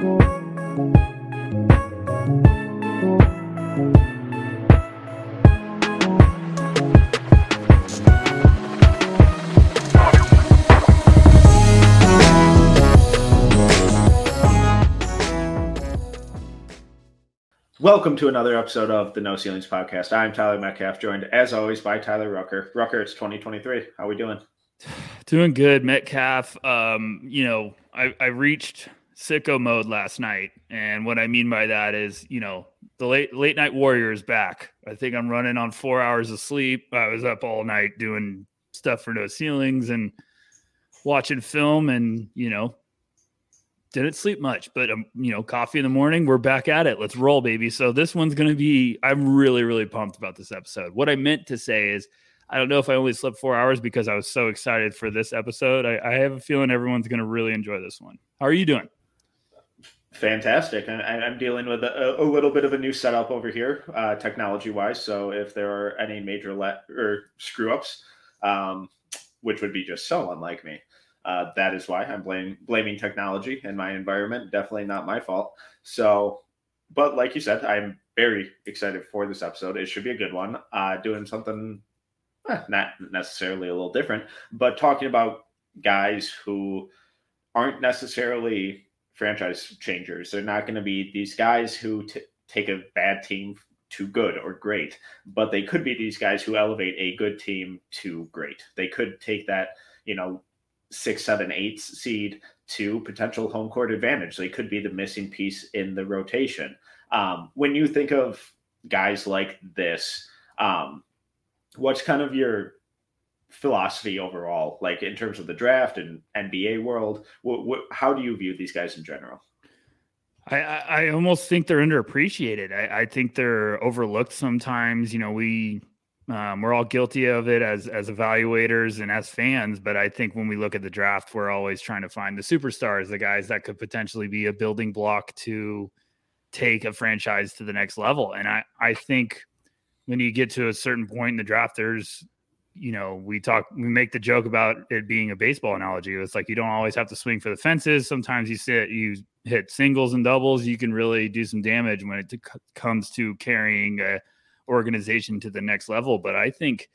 Welcome to another episode of the No Ceilings Podcast. I'm Tyler Metcalf, joined as always by Tyler Rucker. Rucker, it's 2023. How are we doing? Doing good, Metcalf. Um, you know, I, I reached sicko mode last night, and what I mean by that is, you know, the late late night warrior is back. I think I'm running on four hours of sleep. I was up all night doing stuff for No Ceilings and watching film, and you know, didn't sleep much, but um, you know, coffee in the morning, we're back at it. Let's roll, baby. So this one's going to be I'm really really pumped about this episode. What I meant to say is I don't know if I only slept 4 hours because I was so excited for this episode. I, I have a feeling everyone's going to really enjoy this one. How are you doing? Fantastic. I'm dealing with a, a, little bit of a new setup over here, uh, technology wise. So if there are any major let or screw ups, um, which would be just so unlike me, uh, that is why I'm blaming blaming technology and my environment. Definitely not my fault. So, but like you said, I'm very excited for this episode. It should be a good one. Uh, doing something eh, not necessarily a little different, but talking about guys who aren't necessarily franchise changers. They're not going to be these guys who t- take a bad team to good or great, but they could be these guys who elevate a good team to great. They could take that, you know, six, seven, eight seed to potential home court advantage. They could be the missing piece in the rotation. Um, when you think of guys like this, um, what's kind of your philosophy overall, like in terms of the draft and NBA world? What, what, how do you view these guys in general? I, I almost think they're underappreciated. I, I think they're overlooked sometimes. You know, we um, we're all guilty of it as as evaluators and as fans, but I think when we look at the draft, we're always trying to find the superstars, the guys that could potentially be a building block to take a franchise to the next level. And I I think when you get to a certain point in the draft, there's you know we talk we make the joke about it being a baseball analogy. It's like you don't always have to swing for the fences. Sometimes you sit you hit singles and doubles. You can really do some damage when it comes to carrying a organization to the next level. But I think,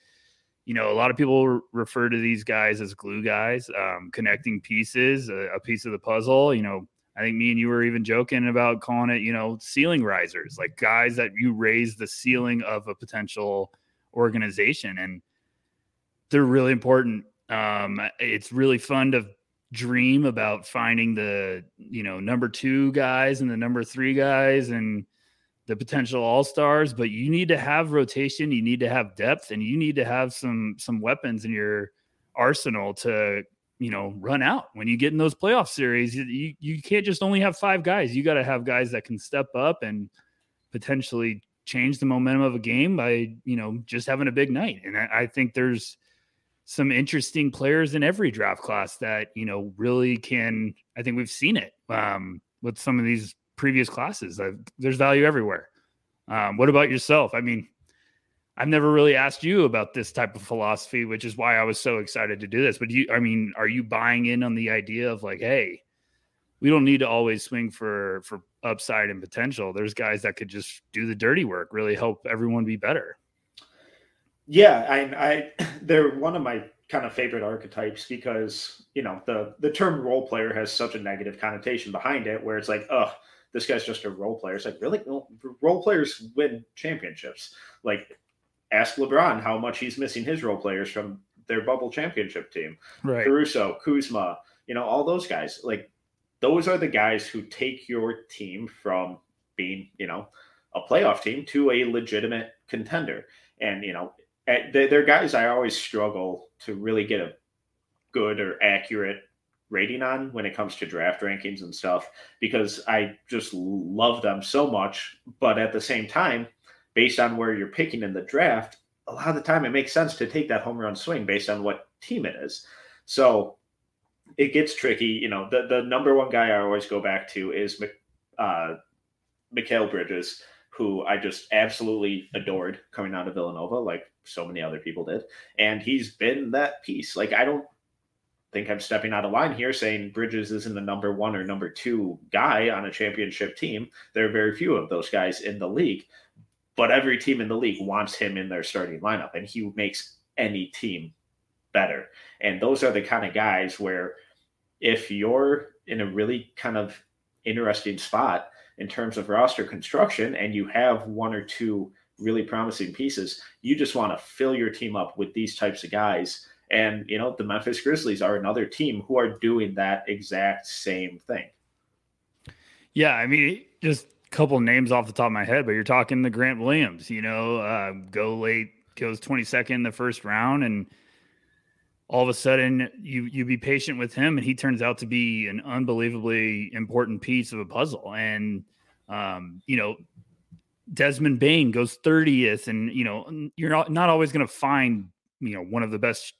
you know, a lot of people refer to these guys as glue guys, um, connecting pieces, a, a piece of the puzzle. You know, I think me and you were even joking about calling it, you know, ceiling risers, like guys that you raise the ceiling of a potential organization. And they're really important. Um, it's really fun to dream about finding the, you know, number two guys and the number three guys and the potential all stars, but you need to have rotation, you need to have depth, and you need to have some some weapons in your arsenal to you know run out when you get in those playoff series. You you can't just only have five guys. You got to have guys that can step up and potentially change the momentum of a game by you know just having a big night. And I, I think there's some interesting players in every draft class that you know really can. I think we've seen it um, with some of these previous classes. I've, there's value everywhere. Um, what about yourself? I mean, I've never really asked you about this type of philosophy, which is why I was so excited to do this. But you, I mean, are you buying in on the idea of like, hey, we don't need to always swing for for upside and potential. There's guys that could just do the dirty work, really help everyone be better. Yeah, I, I they're one of my kind of favorite archetypes because you know the the term role player has such a negative connotation behind it, where it's like, oh, this guy's just a role player. It's like really role players win championships. Like ask LeBron how much he's missing his role players from their bubble championship team. Right. Caruso, Kuzma, you know, all those guys. Like those are the guys who take your team from being, you know, a playoff team to a legitimate contender. And, you know, they're guys I always struggle to really get a good or accurate rating on when it comes to draft rankings and stuff because I just love them so much. But at the same time, based on where you're picking in the draft, a lot of the time it makes sense to take that home run swing based on what team it is. So it gets tricky. You know, the, the number one guy I always go back to is uh, Mikal Bridges, who I just absolutely adored coming out of Villanova, like so many other people did. And he's been that piece. Like, I don't think I'm stepping out of line here saying Bridges isn't the number one or number two guy on a championship team. There are very few of those guys in the league, but every team in the league wants him in their starting lineup, and he makes any team better. And those are the kind of guys where if you're in a really kind of interesting spot in terms of roster construction and you have one or two really promising pieces, you just want to fill your team up with these types of guys and, you know, the Memphis Grizzlies are another team who are doing that exact same thing. Yeah. I mean, just a couple names off the top of my head, but you're talking the Grant Williams, you know, uh, go late, goes 22nd in the first round. And all of a sudden you, you be patient with him and he turns out to be an unbelievably important piece of a puzzle. And, um, you know, Desmond Bane goes 30th, and you know you're not, not always going to find you know one of the best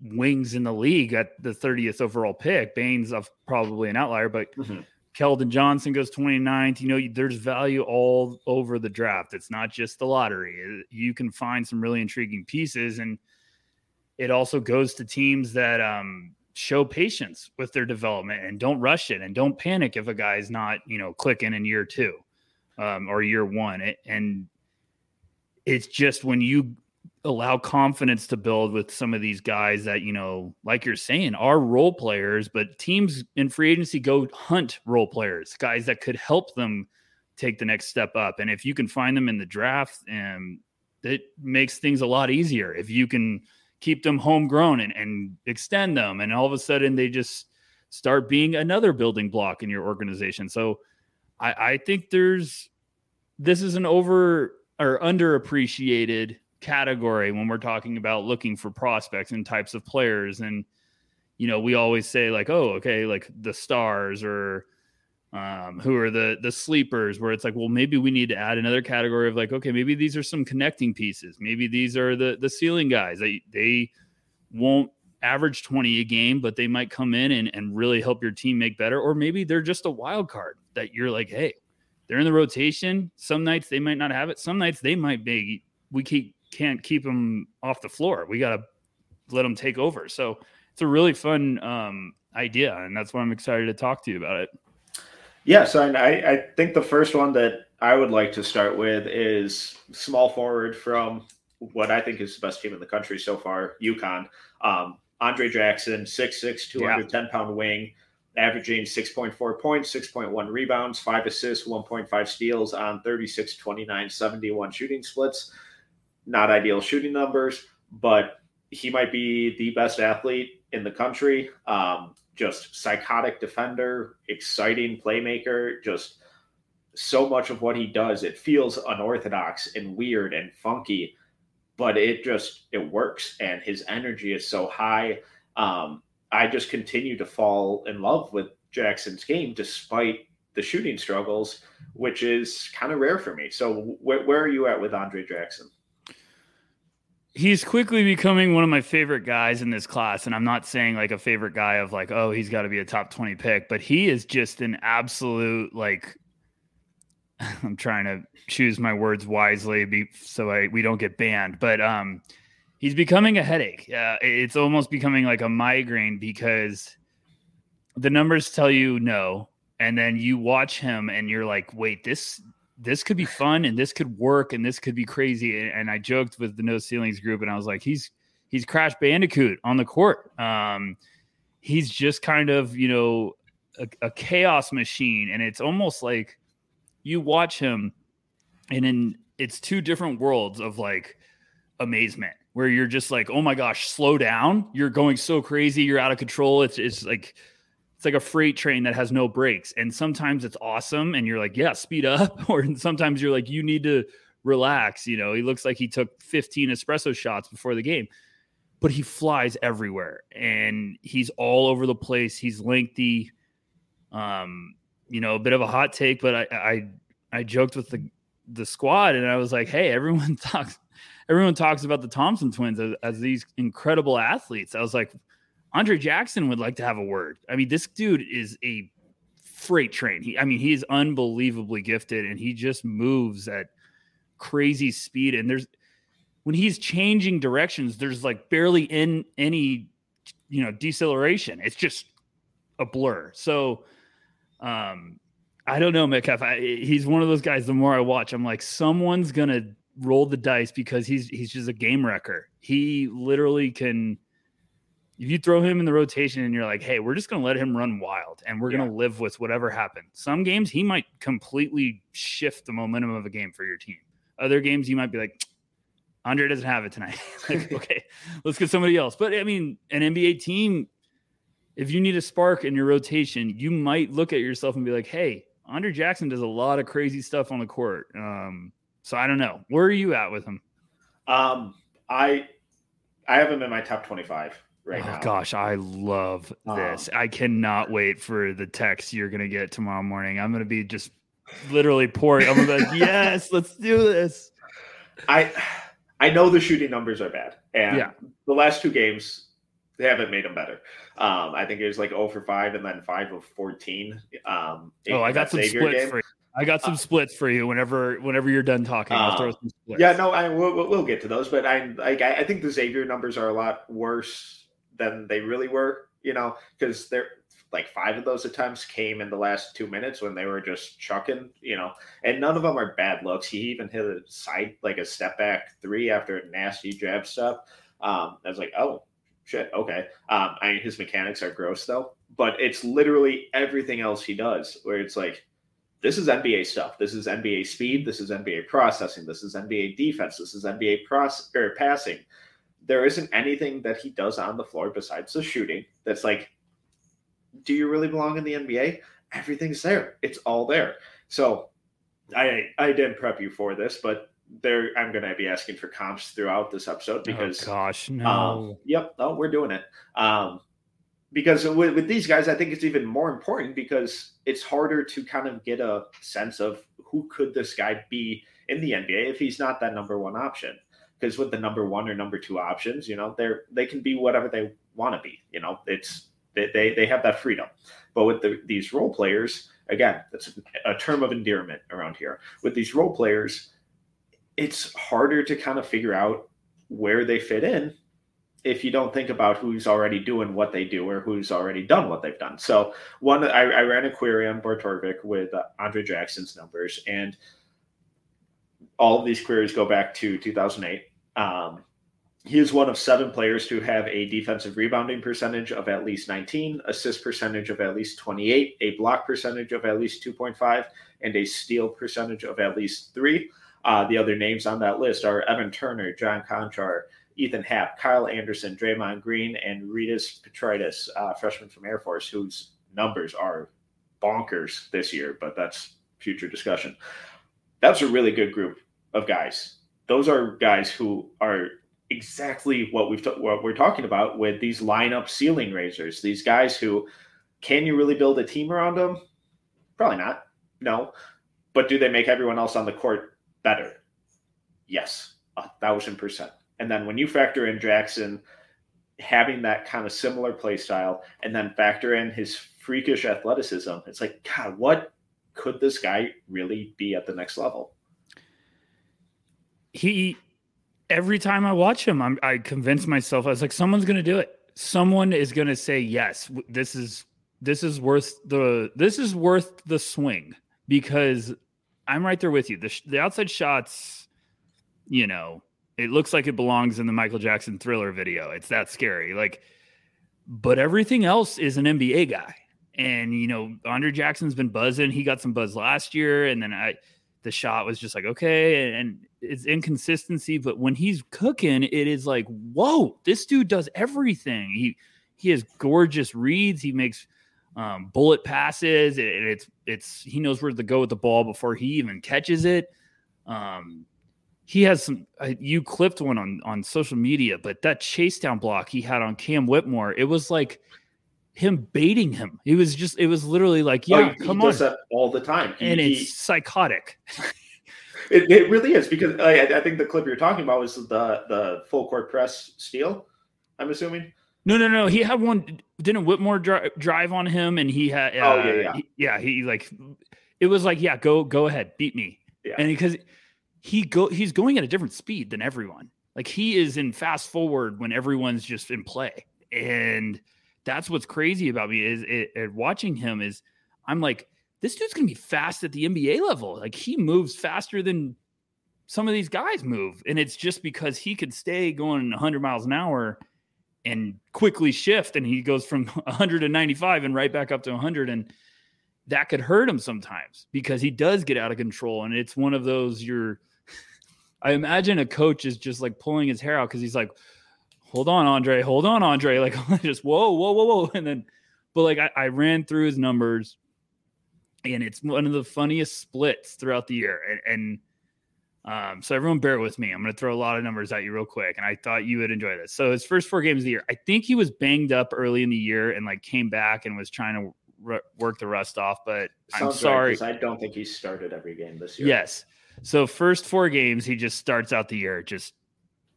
wings in the league at the 30th overall pick. Bane's of probably an outlier, but mm-hmm. Keldon Johnson goes 29th. You know, there's value all over the draft. It's not just the lottery. You can find some really intriguing pieces, and it also goes to teams that um, show patience with their development and don't rush it and don't panic if a guy's not, you know, clicking in year two um, or year one. It, and it's just when you allow confidence to build with some of these guys that you know like you're saying are role players but teams in free agency go hunt role players guys that could help them take the next step up and if you can find them in the draft and um, it makes things a lot easier if you can keep them homegrown and, and extend them. And all of a sudden they just start being another building block in your organization. So i, I think there's this is an over or underappreciated category when we're talking about looking for prospects and types of players. And you know we always say like oh okay like the stars or um, who are the the sleepers where it's like well maybe we need to add another category of like okay maybe these are some connecting pieces maybe these are the the ceiling guys they they won't average 20 a game but they might come in and, and really help your team make better or maybe they're just a wild card that you're like hey they're in the rotation some nights they might not have it some nights they might be we keep can't keep them off the floor. We got to let them take over. So it's a really fun um, idea, and that's why I'm excited to talk to you about it. Yes, and I, I think the first one that I would like to start with is small forward from what I think is the best team in the country so far, UConn. Um, Andre Jackson, 6'6", 210 yeah. pound wing, averaging 6.4 points, 6.1 rebounds, 5 assists, 1.5 steals on 36, 29, 71 shooting splits not ideal shooting numbers, but he might be the best athlete in the country. Um, just psychotic defender, exciting playmaker, just so much of what he does, it feels unorthodox and weird and funky, but it just it works and his energy is so high. Um, I just continue to fall in love with Jackson's game despite the shooting struggles, which is kind of rare for me. So wh- where are you at with Andre Jackson? He's quickly becoming one of my favorite guys in this class and i'm not saying like a favorite guy of like oh he's got to be a top 20 pick but he is just an absolute like i'm trying to choose my words wisely be, so I, we don't get banned but um he's becoming a headache. Uh, it's almost becoming like a migraine because the numbers tell you no and then you watch him and you're like wait this this could be fun and this could work and this could be crazy. And I joked with the No Ceilings group and I was like, he's he's Crash Bandicoot on the court. Um, he's just kind of you know a, a chaos machine, and it's almost like you watch him, and in it's two different worlds of like amazement where you're just like, oh my gosh, slow down. You're going so crazy. You're out of control. It's it's like it's like a freight train that has no brakes. And sometimes it's awesome and you're like, yeah, speed up. Or sometimes you're like, you need to relax. You know, he looks like he took 15 espresso shots before the game, but he flies everywhere and he's all over the place. He's lengthy. Um, you know, a bit of a hot take, but I I I joked with the the squad and I was like, hey, everyone talks everyone talks about the Thompson twins as, as these incredible athletes. I was like, Andre Jackson would like to have a word. I mean, this dude is a freight train. He, I mean, he is unbelievably gifted and he just moves at crazy speed. And there's when he's changing directions, there's like barely in any you know deceleration. It's just a blur. So, um, I don't know Metcalf. I, he's one of those guys. The more I watch, I'm like, someone's gonna roll the dice because he's he's just a game wrecker. He literally can. If you throw him in the rotation and you're like, hey, we're just gonna let him run wild and we're gonna live with whatever happens. Some games he might completely shift the momentum of a game for your team. Other games you might be like, Andre doesn't have it tonight. like, okay, let's get somebody else. But I mean, an NBA team, if you need a spark in your rotation, you might look at yourself and be like, hey, Andre Jackson does a lot of crazy stuff on the court. Um, so I don't know. Where are you at with him? Um, I I have him in my top twenty-five right oh, now. Gosh, I love this. Um, I cannot wait for the text you're gonna get tomorrow morning. I'm gonna be just literally pouring. I'm gonna be like, yes, let's do this. I I know the shooting numbers are bad, and yeah. the last two games they haven't made them better. Um, I think it was like 0 for 5 and then 5 of 14. Um, oh, I got some Xavier splits game. for you. I got some uh, splits for you whenever whenever you're done talking. I'll throw some splits. Yeah, no, I we'll, we'll get to those, but I like I think the Xavier numbers are a lot worse than they really were. You know, because they're like five of those attempts came in the last two minutes when they were just chucking, you know, and none of them are bad looks. He even hit a side, like a step back three after a nasty jab step. Um, I was like, oh, shit, okay. Um, I mean, his mechanics are gross though, but it's literally everything else he does where it's like, this is NBA stuff. This is NBA speed. This is NBA processing. This is NBA defense. This is NBA process or passing. There isn't anything that he does on the floor besides the shooting that's like do you really belong in the NBA? Everything's there. It's all there. So I I didn't prep you for this, but there I'm going to be asking for comps throughout this episode oh, because oh gosh, no. Um, yep, no, we're doing it. Um, because with, with these guys, I think it's even more important because it's harder to kind of get a sense of who could this guy be in the NBA if he's not that number one option. Because with the number one or number two options, you know, they're they can be whatever they want to be. You know, it's they, they, they have that freedom. But with the, these role players, again, that's a term of endearment around here. With these role players, it's harder to kind of figure out where they fit in if you don't think about who's already doing what they do or who's already done what they've done. So one, I, I ran a query on Bart Torvik with uh, Andre Jackson's numbers, and all of these queries go back to 2008. Um, he is one of seven players to have a defensive rebounding percentage of at least 19, assist percentage of at least 28, a block percentage of at least 2.5, and a steal percentage of at least three. Uh, the other names on that list are Evan Turner, John Konchar, Ethan Happ, Kyle Anderson, Draymond Green, and Rytis Petraitis, uh, freshman from Air Force, whose numbers are bonkers this year, but that's future discussion. That's a really good group of guys. Those are guys who are exactly what we've t- what we're talking about with these lineup ceiling raisers. These guys who can you really build a team around them? Probably not. No. But do they make everyone else on the court better? Yes, a thousand percent. And then when you factor in Jackson having that kind of similar play style and then factor in his freakish athleticism, it's like, God, what could this guy really be at the next level? He every time I watch him, I'm, I convince myself I was like, someone's to do it. Someone is to say yes. This is this is worth the this is worth the swing because I'm right there with you. The the outside shots, you know, it looks like it belongs in the Michael Jackson Thriller video. It's that scary. Like, but everything else is an NBA guy. And you know, Andre Jackson's been buzzing. He got some buzz last year, and then I the shot was just like okay and it's inconsistency but when he's cooking it is like whoa this dude does everything. He he has gorgeous reads he makes um, bullet passes and it's it's he knows where to go with the ball before he even catches it. Um he has some uh, you clipped one on on social media but that chase down block he had on cam whitmore it was like him baiting him. It was just, it was literally like, oh, yeah, oh, come on. all the time. He, and it's he, psychotic. it, it really is because I, I, think the clip you're talking about was the, the full court press steal, I'm assuming. No, no, no. He had one. Didn't Whitmore dri- drive on him? And he had. Uh, oh yeah, yeah. He, yeah. He like, it was like, yeah, go, go ahead, beat me. Yeah. And because he go, he's going at a different speed than everyone. Like he is in fast forward when everyone's just in play And that's what's crazy about me is it, it, watching him is I'm like, this dude's gonna be fast at the NBA level. Like he moves faster than some of these guys move. And it's just because he could stay going 100 miles an hour and quickly shift and he goes from 195 and right back up to 100 and that could hurt him sometimes because he does get out of control and it's one of those you're I imagine a coach is just like pulling his hair out because he's like, hold on, Andre, hold on, Andre. Like just whoa, whoa, whoa, whoa. And then but like I, I ran through his numbers and it's one of the funniest splits throughout the year. And, and um, so everyone bear with me. I'm going to throw a lot of numbers at you real quick, and I thought you would enjoy this. So his first four games of the year, I think he was banged up early in the year and like came back and was trying to work the rust off. But Sounds I'm sorry, right, I don't think he started every game this year. Yes. So first four games, he just starts out the year just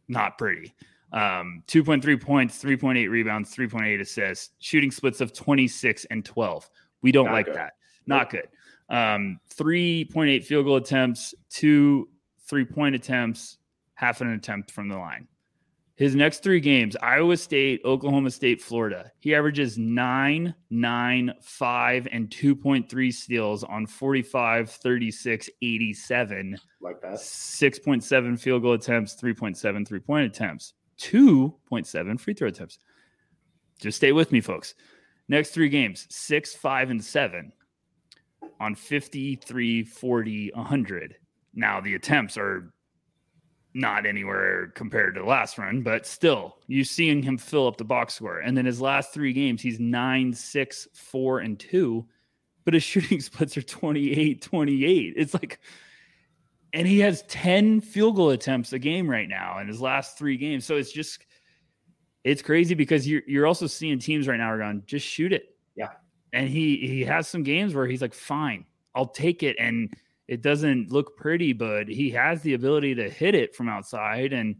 not pretty. Um, 2.3 points, 3.8 rebounds, 3.8 assists, shooting splits of 26 and 12. We don't not like good. that. Not good. Um, 3.8 field goal attempts, two three point attempts, half an attempt from the line. His next three games Iowa State, Oklahoma State, Florida. He averages nine, nine, five, and 2.3 steals on 45, 36, 87. Like that. 6.7 field goal attempts, 3.7 three point attempts, 2.7 free throw attempts. Just stay with me, folks. Next three games six, five, and seven on 53, 40, 100. Now the attempts are not anywhere compared to the last run, but still, you're seeing him fill up the box score. And then his last three games, he's nine, six, four, and two, but his shooting splits are 28, 28. It's like, and he has 10 field goal attempts a game right now in his last three games. So it's just, it's crazy because you're, you're also seeing teams right now are going, just shoot it. Yeah. And he, he has some games where he's like, fine, I'll take it. And, it doesn't look pretty, but he has the ability to hit it from outside. And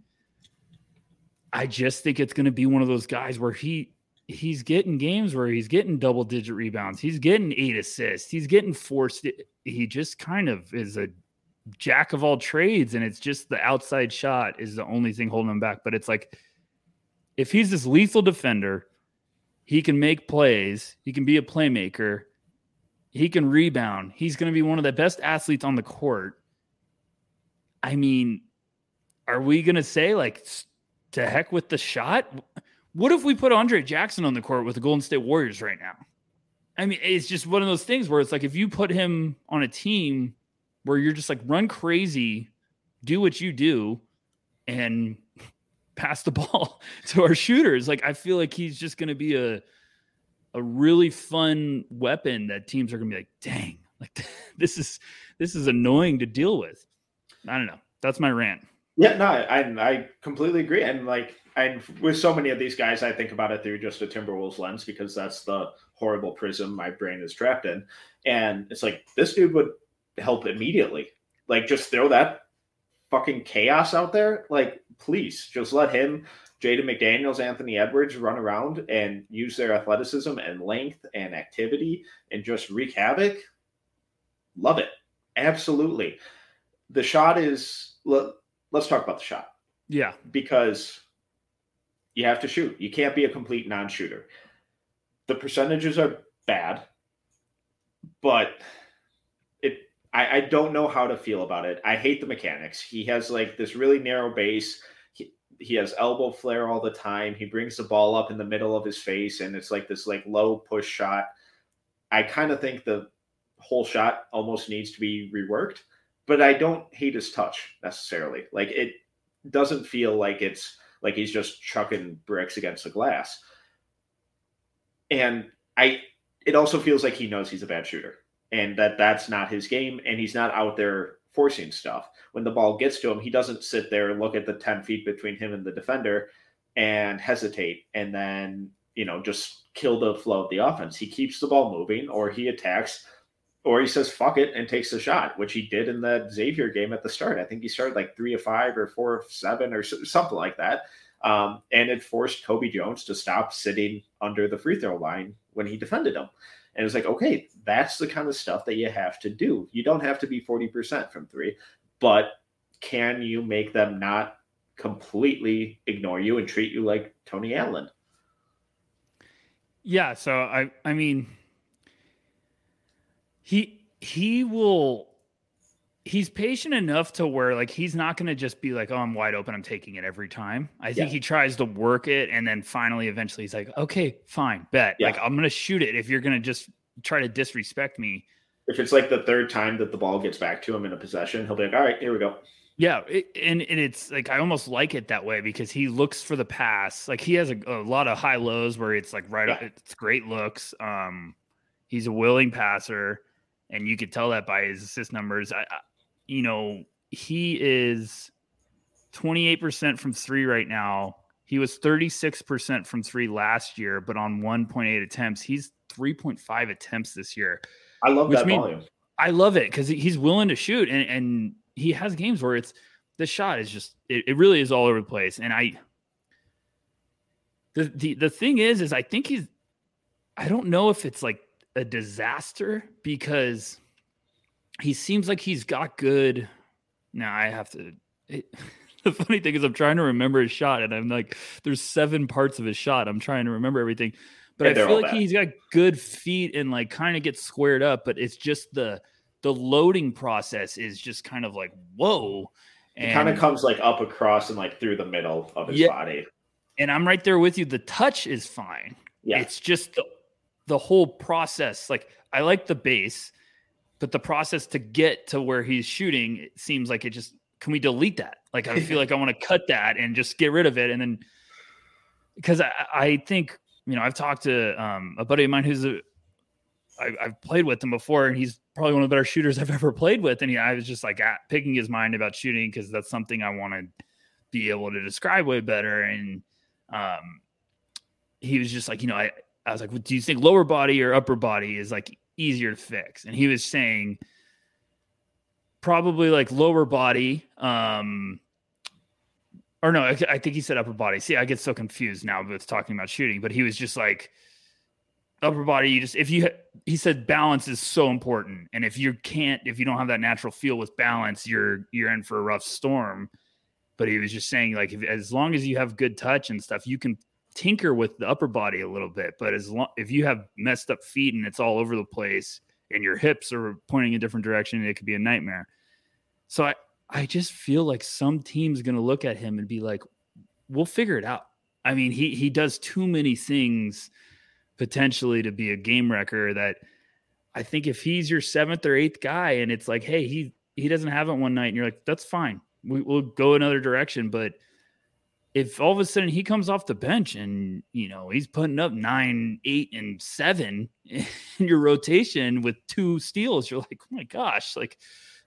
I just think it's going to be one of those guys where he he's getting games where he's getting double digit rebounds. He's getting eight assists. He's getting forced. He just kind of is a jack of all trades. And it's just the outside shot is the only thing holding him back. But it's like if he's this lethal defender, he can make plays, he can be a playmaker. He can rebound. He's going to be one of the best athletes on the court. I mean, are we going to say, like, to heck with the shot? What if we put Andre Jackson on the court with the Golden State Warriors right now? I mean, it's just one of those things where it's like if you put him on a team where you're just like run crazy, do what you do, and pass the ball to our shooters. Like I feel like he's just going to be a a really fun weapon that teams are going to be like, dang, like this is this is annoying to deal with. I don't know. That's my rant. Yeah, no, I I completely agree. And like, and with so many of these guys, I think about it through just a Timberwolves lens because that's the horrible prism my brain is trapped in. And it's like this dude would help immediately. Like, just throw that fucking chaos out there. Like, please, just let him Jaden McDaniels, Anthony Edwards run around and use their athleticism and length and activity and just wreak havoc. Love it. Absolutely. The shot is, let, let's talk about the shot. Yeah. Because you have to shoot. You can't be a complete non shooter. The percentages are bad, but I, I don't know how to feel about it. I hate the mechanics. He has like this really narrow base he has elbow flare all the time. He brings the ball up in the middle of his face, and it's like this like low push shot. I kind of think the whole shot almost needs to be reworked, but I don't hate his touch necessarily. Like it doesn't feel like it's like he's just chucking bricks against the glass. And I it also feels like he knows he's a bad shooter and that that's not his game and he's not out there forcing stuff. When the ball gets to him, he doesn't sit there look at the 10 feet between him and the defender and hesitate and then, you know, just kill the flow of the offense. He keeps the ball moving or he attacks or he says fuck it and takes the shot, which he did in the Xavier game at the start. I think he started like three of five or four of seven or something like that. Um, and it forced Colby Jones to stop sitting under the free throw line when he defended him. And it's like, okay, that's the kind of stuff that you have to do. You don't have to be 40% from three, but can you make them not completely ignore you and treat you like Tony Allen? Yeah, so I I mean he he will he's patient enough to where like he's not going to just be like oh i'm wide open i'm taking it every time i think yeah. he tries to work it and then finally eventually he's like okay fine bet yeah. like i'm going to shoot it if you're going to just try to disrespect me if it's like the third time that the ball gets back to him in a possession he'll be like all right here we go yeah it, and, and it's like i almost like it that way because he looks for the pass like he has a, a lot of high lows where it's like right yeah. it's great looks um he's a willing passer and you could tell that by his assist numbers I, you know, he is 28% from three right now. He was 36% from three last year, but on 1.8 attempts, he's 3.5 attempts this year. I love that mean, volume. I love it because he's willing to shoot, and, and he has games where it's the shot is just it, it really is all over the place. And I, the the the thing is, is I think he's, I don't know if it's like a disaster because he seems like he's got good. Now I have to. It, the funny thing is, I'm trying to remember his shot, and I'm like, there's seven parts of his shot. I'm trying to remember everything, but I feel like bad. he's got good feet and like kind of gets squared up. But it's just the the loading process is just kind of like whoa. And, it kind of comes like up across and like through the middle of his yeah, body. And I'm right there with you. The touch is fine. Yeah. It's just the, the whole process. Like I like the base but the process to get to where he's shooting it seems like it just can we delete that like i feel like i want to cut that and just get rid of it and then because I, I think you know i've talked to um, a buddy of mine who's a I, have played with him before, and he's probably one of the better shooters I've ever played with. And he, I was just like at, picking his mind about shooting because that's something I want to be able to describe way better. And um, he was just like, you know, I, I was like, well, do you think lower body or upper body is like easier to fix. And he was saying probably like lower body. Um, or no, I, I think he said upper body. See, I get so confused now with talking about shooting, but he was just like upper body. You just, if you, he said balance is so important. And if you can't, if you don't have that natural feel with balance, you're, you're in for a rough storm. But he was just saying, like, if, as long as you have good touch and stuff, you can tinker with the upper body a little bit. But as long if you have messed up feet and it's all over the place and your hips are pointing a different direction, it could be a nightmare. So I I just feel like some team's to look at him and be like, "We'll figure it out." I mean, he he does too many things potentially to be a game wrecker that I think if he's your seventh or eighth guy and it's like, hey, he he doesn't have it one night, and you're like, that's fine. We, will go another direction, but if all of a sudden he comes off the bench and you know he's putting up nine, eight, and seven in your rotation with two steals, you're like, oh my gosh, like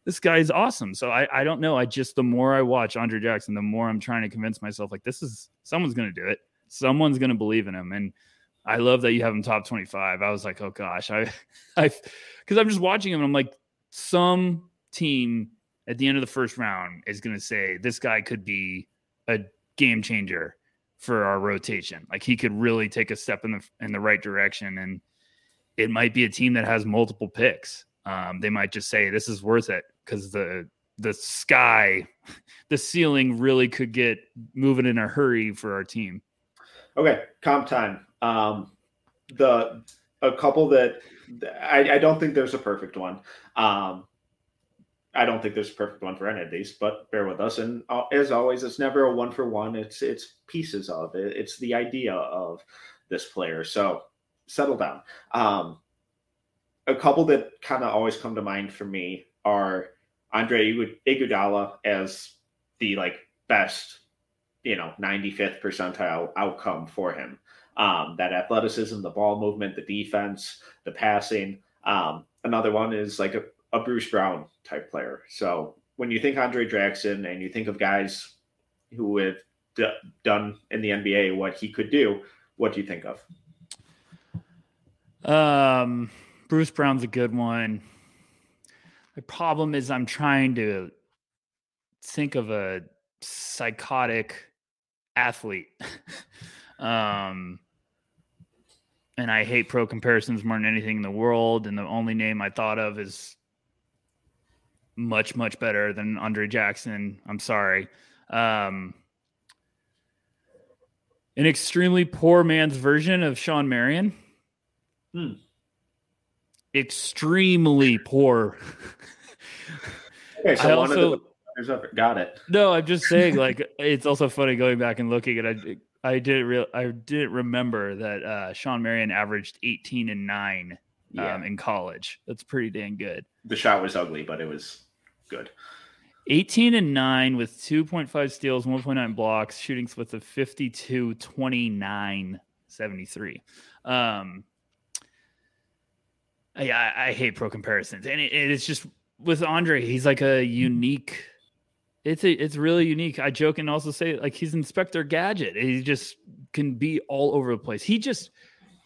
this guy's awesome. So I, I don't know. I just the more I watch Andre Jackson, the more I'm trying to convince myself like this is someone's gonna do it. Someone's gonna believe in him. And I love that you have him top 25. I was like, oh gosh, I I because I'm just watching him and I'm like, some team at the end of the first round is gonna say this guy could be a game changer for our rotation. Like he could really take a step in the in the right direction, and it might be a team that has multiple picks. Um, they might just say this is worth it because the the sky, the ceiling really could get moving in a hurry for our team. Okay, comp time. Um, the a couple that I, I don't think there's a perfect one. Um, I don't think there's a perfect one for any of these, but bear with us. And uh, as always, it's never a one for one. It's it's pieces of it. It's the idea of this player. So settle down. Um, a couple that kind of always come to mind for me are Andre Iguodala as the like best, you know, 95th percentile outcome for him. Um, that athleticism, the ball movement, the defense, the passing. Um, another one is like a a Bruce Brown type player. So when you think Andre Jackson and you think of guys who have d- done in the NBA what he could do, what do you think of? Um, Bruce Brown's a good one. The problem is I'm trying to think of a psychotic athlete. um, and I hate pro comparisons more than anything in the world. And the only name I thought of is much much better than Andre Jackson. I'm sorry. Um, an extremely poor man's version of Shawn Marion. Hmm. Extremely poor. Okay, so I one also- of the got it. No, I'm just saying, like, it's also funny going back and looking at I I didn't real I didn't remember that uh Shawn Marion averaged 18 and 9 Yeah, um in college. That's pretty dang good. the shot was ugly, but it was good. 18 and 9 with 2.5 steals, 1.9 blocks, shooting splits of 52, 29, 73. Um, I, I, I hate pro comparisons. And it, it's just with Andre, he's like a unique. It's a, it's really unique. I joke and also say like he's Inspector Gadget. He just can be all over the place. He just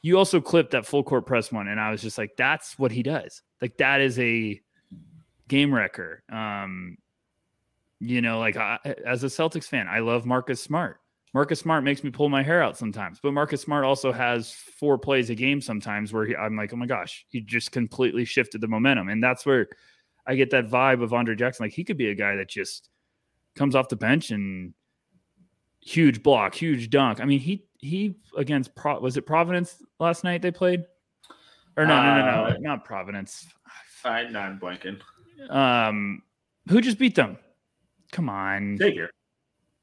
you also clipped that full court press one, and I was just like, that's what he does. Like that is a game wrecker. Um, you know, like I, as a Celtics fan, I love Marcus Smart. Marcus Smart makes me pull my hair out sometimes, but Marcus Smart also has four plays a game sometimes where he, I'm like, oh my gosh, he just completely shifted the momentum, and that's where I get that vibe of Andre Jackson. Like he could be a guy that just comes off the bench and huge block, huge dunk. I mean, he he against Pro, was it Providence last night they played, or no, no, no, no, Uh, not Providence. I, no, I'm blanking. Um, who just beat them? Come on, Xavier.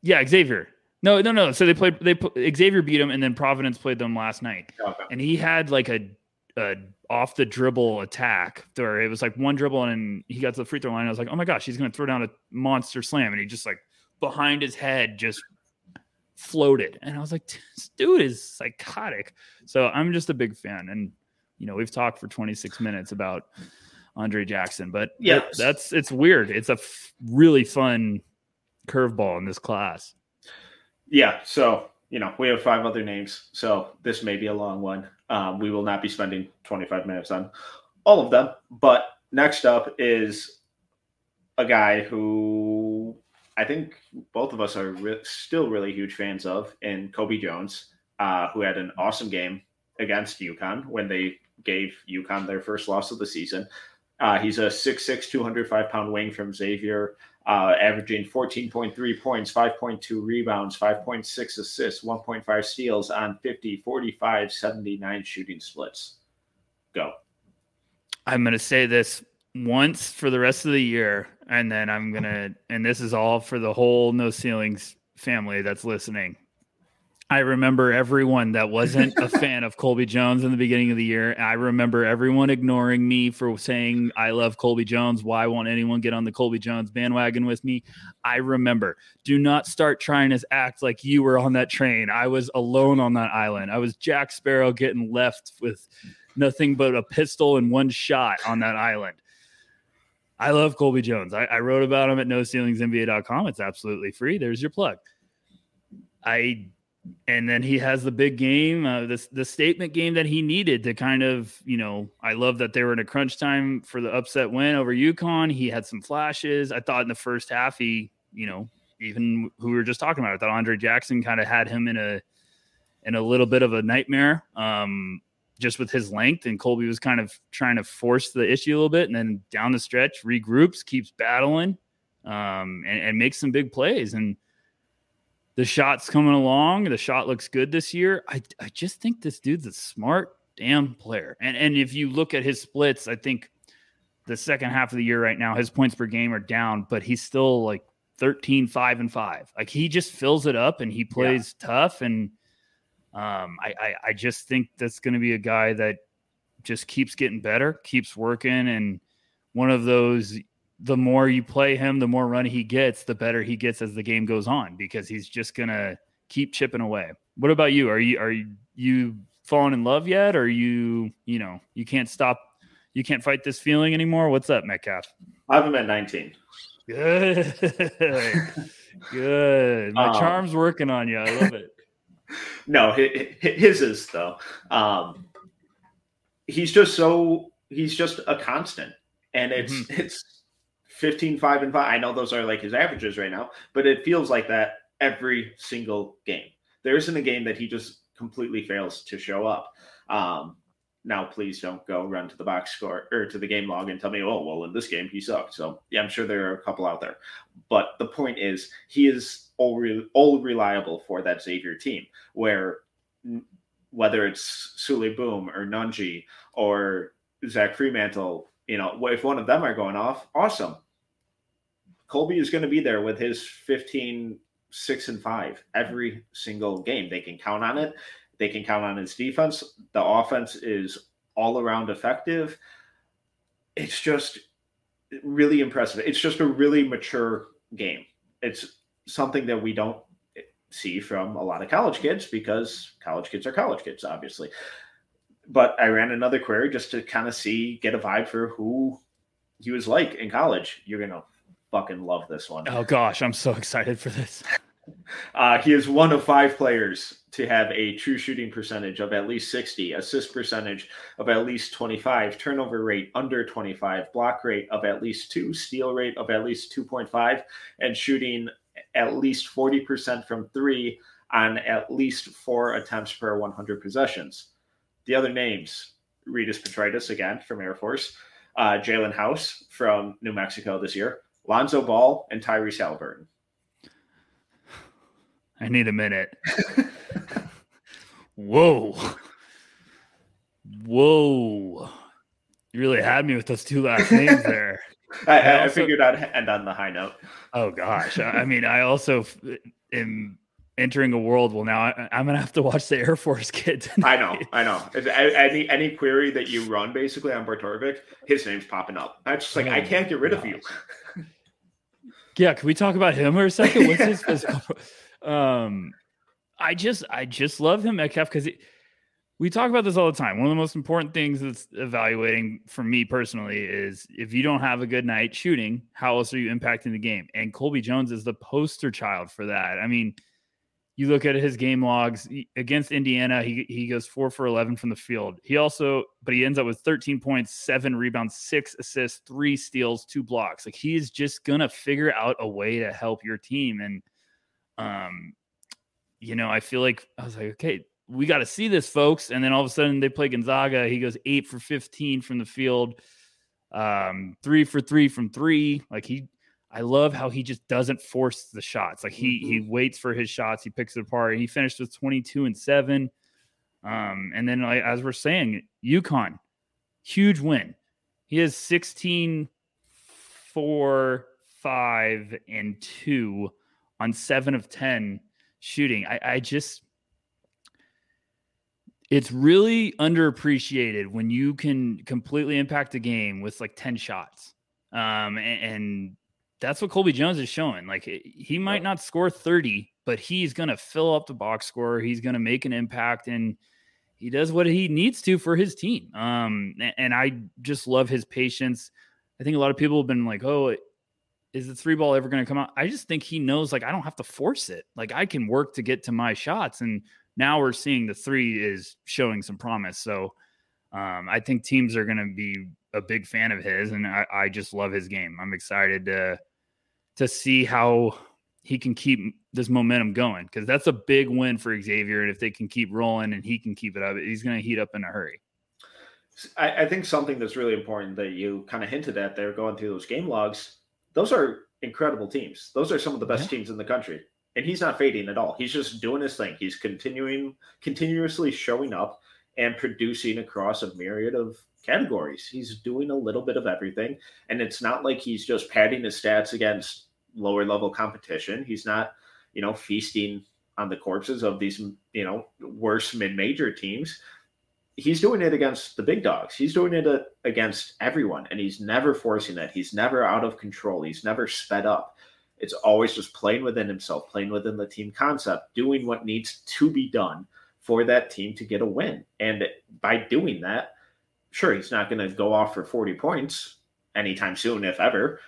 yeah, Xavier. No, no, no. So they played. They put- Xavier beat him, and then Providence played them last night, Okay. and he had like a, a off the dribble attack where it was like one dribble, and he got to the free throw line. I was like, oh my gosh, he's going to throw down a monster slam, and he just like behind his head just floated, and I was like, this dude is psychotic. So I'm just a big fan, and you know we've talked for 26 minutes about Andre Jackson, but Yeah. that- that's it's weird. It's a f- really fun curveball in this class. Yeah, so you know we have five other names, so this may be a long one. Um, we will not be spending 25 minutes on all of them. But next up is a guy who I think both of us are re- still really huge fans of, in Colby Jones, uh, who had an awesome game against UConn when they gave UConn their first loss of the season. Uh, he's a 6'6", 205 pound wing from Xavier uh, averaging 14.3 points, 5.2 rebounds, 5.6 assists, 1.5 steals on 50, 45, 79 shooting splits. Go. I'm going to say this once for the rest of the year, and then I'm going to, and this is all for the whole No Ceilings family that's listening. I remember everyone that wasn't a fan of Colby Jones in the beginning of the year. I remember everyone ignoring me for saying, I love Colby Jones. Why won't anyone get on the Colby Jones bandwagon with me? I remember. Do not start trying to act like you were on that train. I was alone on that island. I was Jack Sparrow getting left with nothing but a pistol and one shot on that island. I love Colby Jones. I, I wrote about him at noceilingsnba.com. It's absolutely free. There's your plug. I and then he has the big game, uh, the the statement game that he needed to kind of, you know, I love that they were in a crunch time for the upset win over UConn. He had some flashes. I thought in the first half he, you know, even who we were just talking about, I thought Andre Jackson kind of had him in a in a little bit of a nightmare. Um, just with his length, and Colby was kind of trying to force the issue a little bit, and then down the stretch, regroups, keeps battling, um, and, and makes some big plays. And the shot's coming along. The shot looks good this year. I, I just think this dude's a smart damn player. And and if you look at his splits, I think the second half of the year right now, his points per game are down, but he's still like 13, 5, and 5. Like he just fills it up and he plays tough. And um, I, I, I just think that's going to be a guy that just keeps getting better, keeps working. And one of those, the more you play him, the more run he gets, the better he gets as the game goes on because he's just to keep chipping away. What about you? Are you, are you, you falling in love yet? Or you, you know, you can't stop, you can't fight this feeling anymore? What's up, Metcalf? I have him at 19. Good. Good. My Um, charm's working on you. I love it. No, hi- hi- his is though. Um, he's just so he's just a constant, and it's it's 15, 5, and 5. I know those are like his averages right now, but it feels like that every single game. There isn't a game that he just completely fails to show up. Um, now, please don't go run to the box score or to the game log and tell me, oh, well, in this game he sucked. So, yeah, I'm sure there are a couple out there. But the point is, he is all, re- all reliable for that Xavier team, where whether it's Souley Boum or Nunge or Zach Freemantle, you know, if one of them are going off, awesome. Colby is going to be there with his 15, 6, and 5 every single game. They can count on it. They can count on his defense. The offense is all around effective. It's just really impressive. It's just a really mature game. It's something that we don't see from a lot of college kids because college kids are college kids, obviously. But I ran another query just to kind of see, get a vibe for who he was like in college. You're gonna fucking love this one. Oh gosh, I'm so excited for this. Uh, he is one of five players to have a true shooting percentage of at least 60, assist percentage of at least 25, turnover rate under 25, block rate of at least two, steal rate of at least 2.5, and shooting at least 40% from three on at least four attempts per 100 possessions. The other names Rytis Petraitis, again from Air Force, uh, Jaelen House from New Mexico this year, Lonzo Ball, and Tyrese Haliburton. I need a minute. Whoa. Whoa. You really had me with those two last names there. I, I, also, figured I'd end on the high note. Oh gosh, I mean, I also am entering a world. Well, now I, am gonna have to watch the Air Force kid. Tonight. I know, I know. Any any query that you run basically on Bart Torvik, his name's popping up. I'm just like, oh, I can't get rid gosh. of you. yeah, can we talk about him for a second? What's his physical? Um, I just I just love him Metcalf because we talk about this all the time. One of the most important things that's evaluating for me personally is if you don't have a good night shooting, how else are you impacting the game? And Colby Jones is the poster child for that. I mean, you look at his game logs against Indiana, he, he goes four for 11 from the field. He also, but he ends up with 13 points, seven rebounds, six assists, three steals, two blocks. Like he is just going to figure out a way to help your team. And, um, you know, I feel like I was like, okay, we got to see this, folks. And then all of a sudden they play Gonzaga. He goes eight for 15 from the field, um, three for three from three. Like he, I love how he just doesn't force the shots. Like he mm-hmm. he waits for his shots. He picks it apart. He finished with 22 and seven. Um, and then like, as we're saying, UConn, huge win. He has 16, four, five, and two on seven of 10 shooting. I, I just it's really underappreciated when you can completely impact the game with like 10 shots. Um, and, and that's what Colby Jones is showing. Like he might not score 30, but he's going to fill up the box score. He's going to make an impact and he does what he needs to for his team. Um, and I just love his patience. I think a lot of people have been like, oh, is the three ball ever going to come out? I just think he knows like I don't have to force it. Like I can work to get to my shots. And now we're seeing the three is showing some promise. So um, I think teams are going to be a big fan of his, and I, I, just love his game. I'm excited to to see how he can keep this momentum going because that's a big win for Xavier. And if they can keep rolling and he can keep it up, he's going to heat up in a hurry. I, I think something that's really important that you kind of hinted at there going through those game logs, those are incredible teams. Those are some of the best yeah. teams in the country and he's not fading at all. He's just doing his thing. He's continuing, continuously showing up and producing across a myriad of categories. He's doing a little bit of everything, and it's not like he's just padding his stats against lower level competition. He's not, you know, feasting on the corpses of these, you know, worse mid major teams. He's doing it against the big dogs. He's doing it uh, against everyone, and he's never forcing it. He's never out of control. He's never sped up it's always just playing within himself, playing within the team concept, doing what needs to be done for that team to get a win. And by doing that, sure, he's not going to go off for 40 points anytime soon, if ever,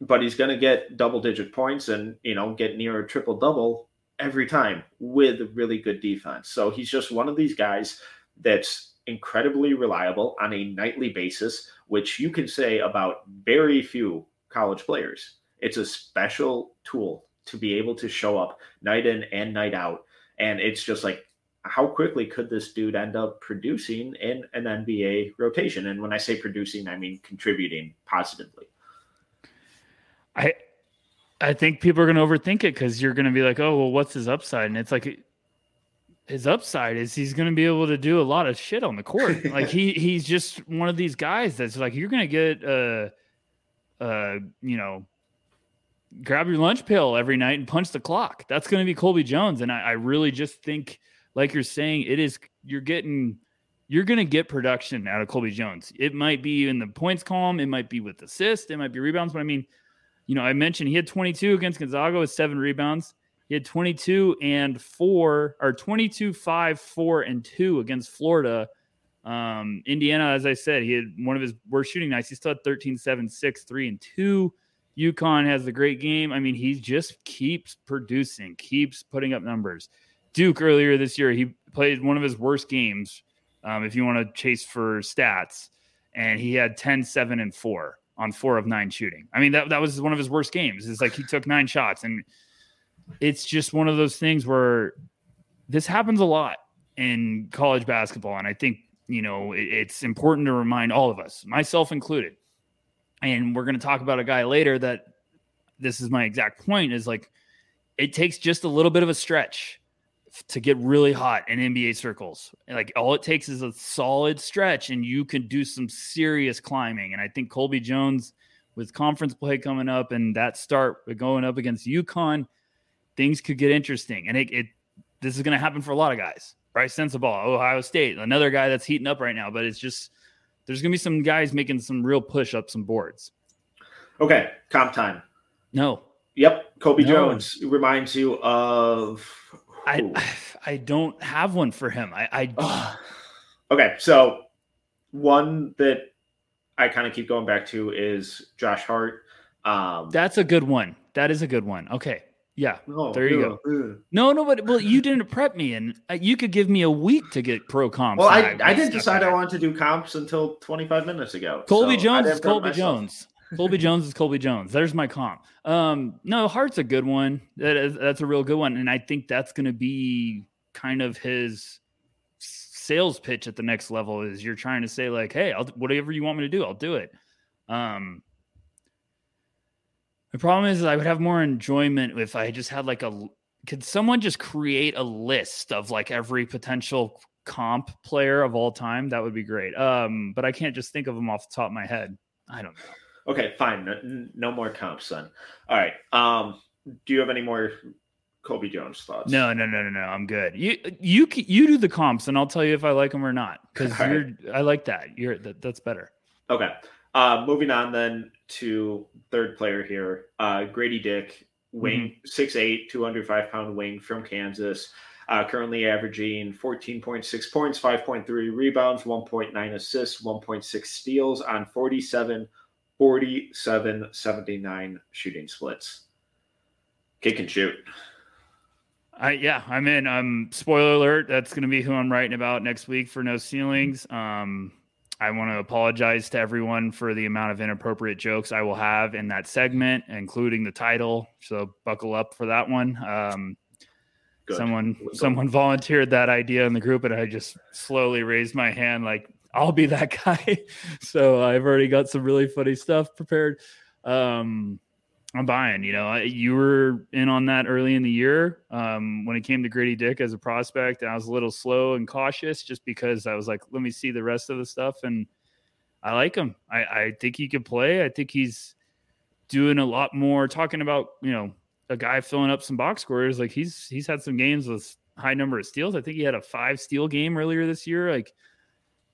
but he's going to get double digit points and, you know, get near a triple double every time with really good defense. So he's just one of these guys that's incredibly reliable on a nightly basis, which you can say about very few college players. It's a special tool to be able to show up night in and night out. And it's just like, how quickly could this dude end up producing in an NBA rotation? And when I say producing, I mean contributing positively. I I think people are going to overthink it because you're going to be like, oh, well, what's his upside? And it's like, his upside is he's going to be able to do a lot of shit on the court. like he he's just one of these guys that's like you're going to get uh uh you know grab your lunch pill every night and punch the clock. That's going to be Colby Jones, and I, I really just think, like you're saying, it is you're getting you're going to get production out of Colby Jones. It might be in the points column, it might be with assists, it might be rebounds, but I mean, you know, I mentioned he had 22 against Gonzaga with seven rebounds. He had 22 and four, or 22, five, four, and two against Florida. Um, Indiana, as I said, he had one of his worst shooting nights. He still had 13, 7, 6, 3, and 2. UConn has the great game. I mean, he just keeps producing, keeps putting up numbers. Duke earlier this year, he played one of his worst games um, if you want to chase for stats. And he had 10, 7, and 4 on four of nine shooting. I mean, that, that was one of his worst games. It's like he took nine shots. And it's just one of those things where this happens a lot in college basketball. And I think, you know, it, it's important to remind all of us, myself included. And we're going to talk about a guy later that this is my exact point is like, it takes just a little bit of a stretch to get really hot in NBA circles. Like all it takes is a solid stretch and you can do some serious climbing. And I think Colby Jones with conference play coming up and that start going up against UConn, things could get interesting. And it, it this is going to happen for a lot of guys. Brice Sensabaugh, Ohio State, another guy that's heating up right now, but it's just there's going to be some guys making some real push up some boards. Okay, comp time. No. Yep, Colby no. Jones reminds you of I I don't have one for him. I, I okay. So one that I kind of keep going back to is Josh Hart. Um, That's a good one. That is a good one. Okay. Yeah. Oh, there you go. No, no, but well, you didn't prep me, and uh, you could give me a week to get pro comps. Well, I, I, I didn't decide I wanted to do comps until 25 minutes ago. Colby so Jones is Colby Jones. Colby Jones is Colby Jones. There's my comp. Um, no, Hart's a good one. That is that's a real good one, and I think that's going to be kind of his sales pitch at the next level. Is you're trying to say like, hey, I'll whatever you want me to do, I'll do it. Um, the problem is, I would have more enjoyment if I just had like a. Could someone just create a list of like every potential comp player of all time? That would be great. Um, but I can't just think of them off the top of my head. I don't know. Okay, fine. No, no, more comps then. All right. Um, do you have any more Colby Jones thoughts? No, no, no, no, no. I'm good. You you you do the comps, and I'll tell you if I like them or not. Because you're, right. I like that. You're that, that's better. Okay. Uh, moving on then to third player here, uh, Gradey Dick, wing mm-hmm. six eight, two hundred five pound wing from Kansas. Uh, currently averaging 14.6 points, 5.3 rebounds, 1.9 assists, 1.6 steals on 47 47 79 shooting splits. Kick and shoot. I yeah, I'm in. Um, spoiler alert. That's going to be who I'm writing about next week for No Ceilings. Um, I want to apologize to everyone for the amount of inappropriate jokes I will have in that segment, including the title. So buckle up for that one. Um, someone someone volunteered that idea in the group, and I just slowly raised my hand, like I'll be that guy. so I've already got some really funny stuff prepared. Um, I'm buying. You know, you were in on that early in the year um, when it came to Gradey Dick as a prospect, and I was a little slow and cautious just because I was like, let me see the rest of the stuff, and I like him. I, I think he could play. I think he's doing a lot more. Talking about you know a guy filling up some box scores, like he's he's had some games with high number of steals. I think he had a five steal game earlier this year. Like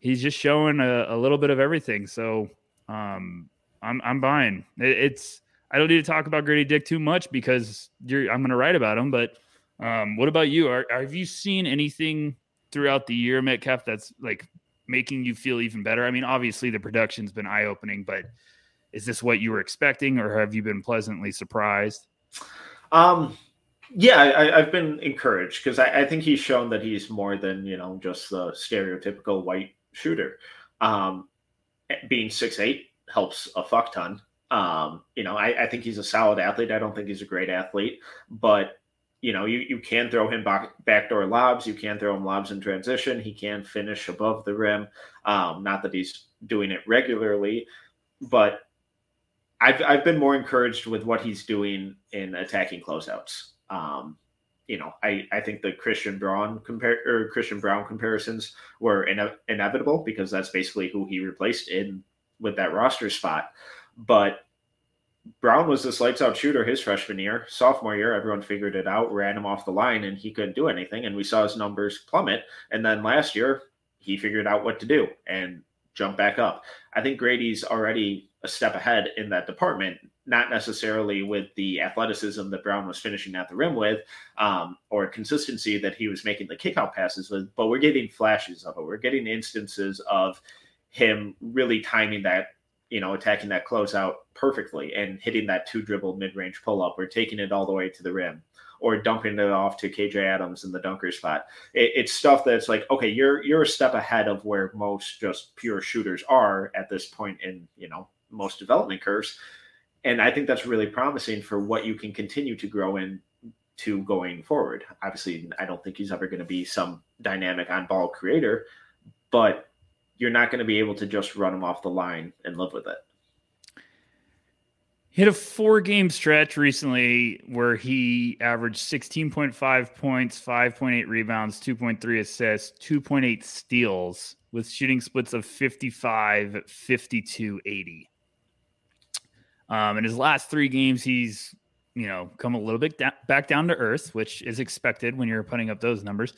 he's just showing a, a little bit of everything. So um, I'm I'm buying. It, it's I don't need to talk about Gradey Dick too much because I'm going to write about him. But um, what about you? Are, have you seen anything throughout the year, Metcalf, that's like making you feel even better? I mean, obviously the production's been eye opening, but is this what you were expecting, or have you been pleasantly surprised? Um, yeah, I, have been encouraged because I, I, think he's shown that he's more than you know just the stereotypical white shooter. Um, being six eight helps a fuck ton. Um, you know, I, I, think he's a solid athlete. I don't think he's a great athlete, but you know, you, you can throw him back backdoor lobs. You can throw him lobs in transition. He can finish above the rim. Um, not that he's doing it regularly, but I've I've been more encouraged with what he's doing in attacking closeouts. Um, you know, I, I think the Christian Braun compare or Christian Braun comparisons were ine- inevitable because that's basically who he replaced in with that roster spot. But Braun was this lights out shooter his freshman year. Sophomore year, everyone figured it out, ran him off the line, and he couldn't do anything. And we saw his numbers plummet. And then last year, he figured out what to do and jump back up. I think Gradey's already a step ahead in that department, not necessarily with the athleticism that Braun was finishing at the rim with, um, or consistency that he was making the kickout passes with, but we're getting flashes of it. We're getting instances of him really timing that you know, attacking that closeout perfectly and hitting that two dribble mid range pull up or taking it all the way to the rim or dumping it off to KJ Adams in the dunker spot. It, it's stuff that's like, okay, you're you're a step ahead of where most just pure shooters are at this point in you know most development curves, and I think that's really promising for what you can continue to grow in to going forward. Obviously, I don't think he's ever going to be some dynamic on ball creator, but you're not going to be able to just run him off the line and live with it. Hit a four game stretch recently where he averaged 16.5 points, 5.8 rebounds, 2.3 assists, 2.8 steals with shooting splits of 55, 52, 80. Um, in his last three games, he's you know come a little bit da- back down to earth, which is expected when you're putting up those numbers.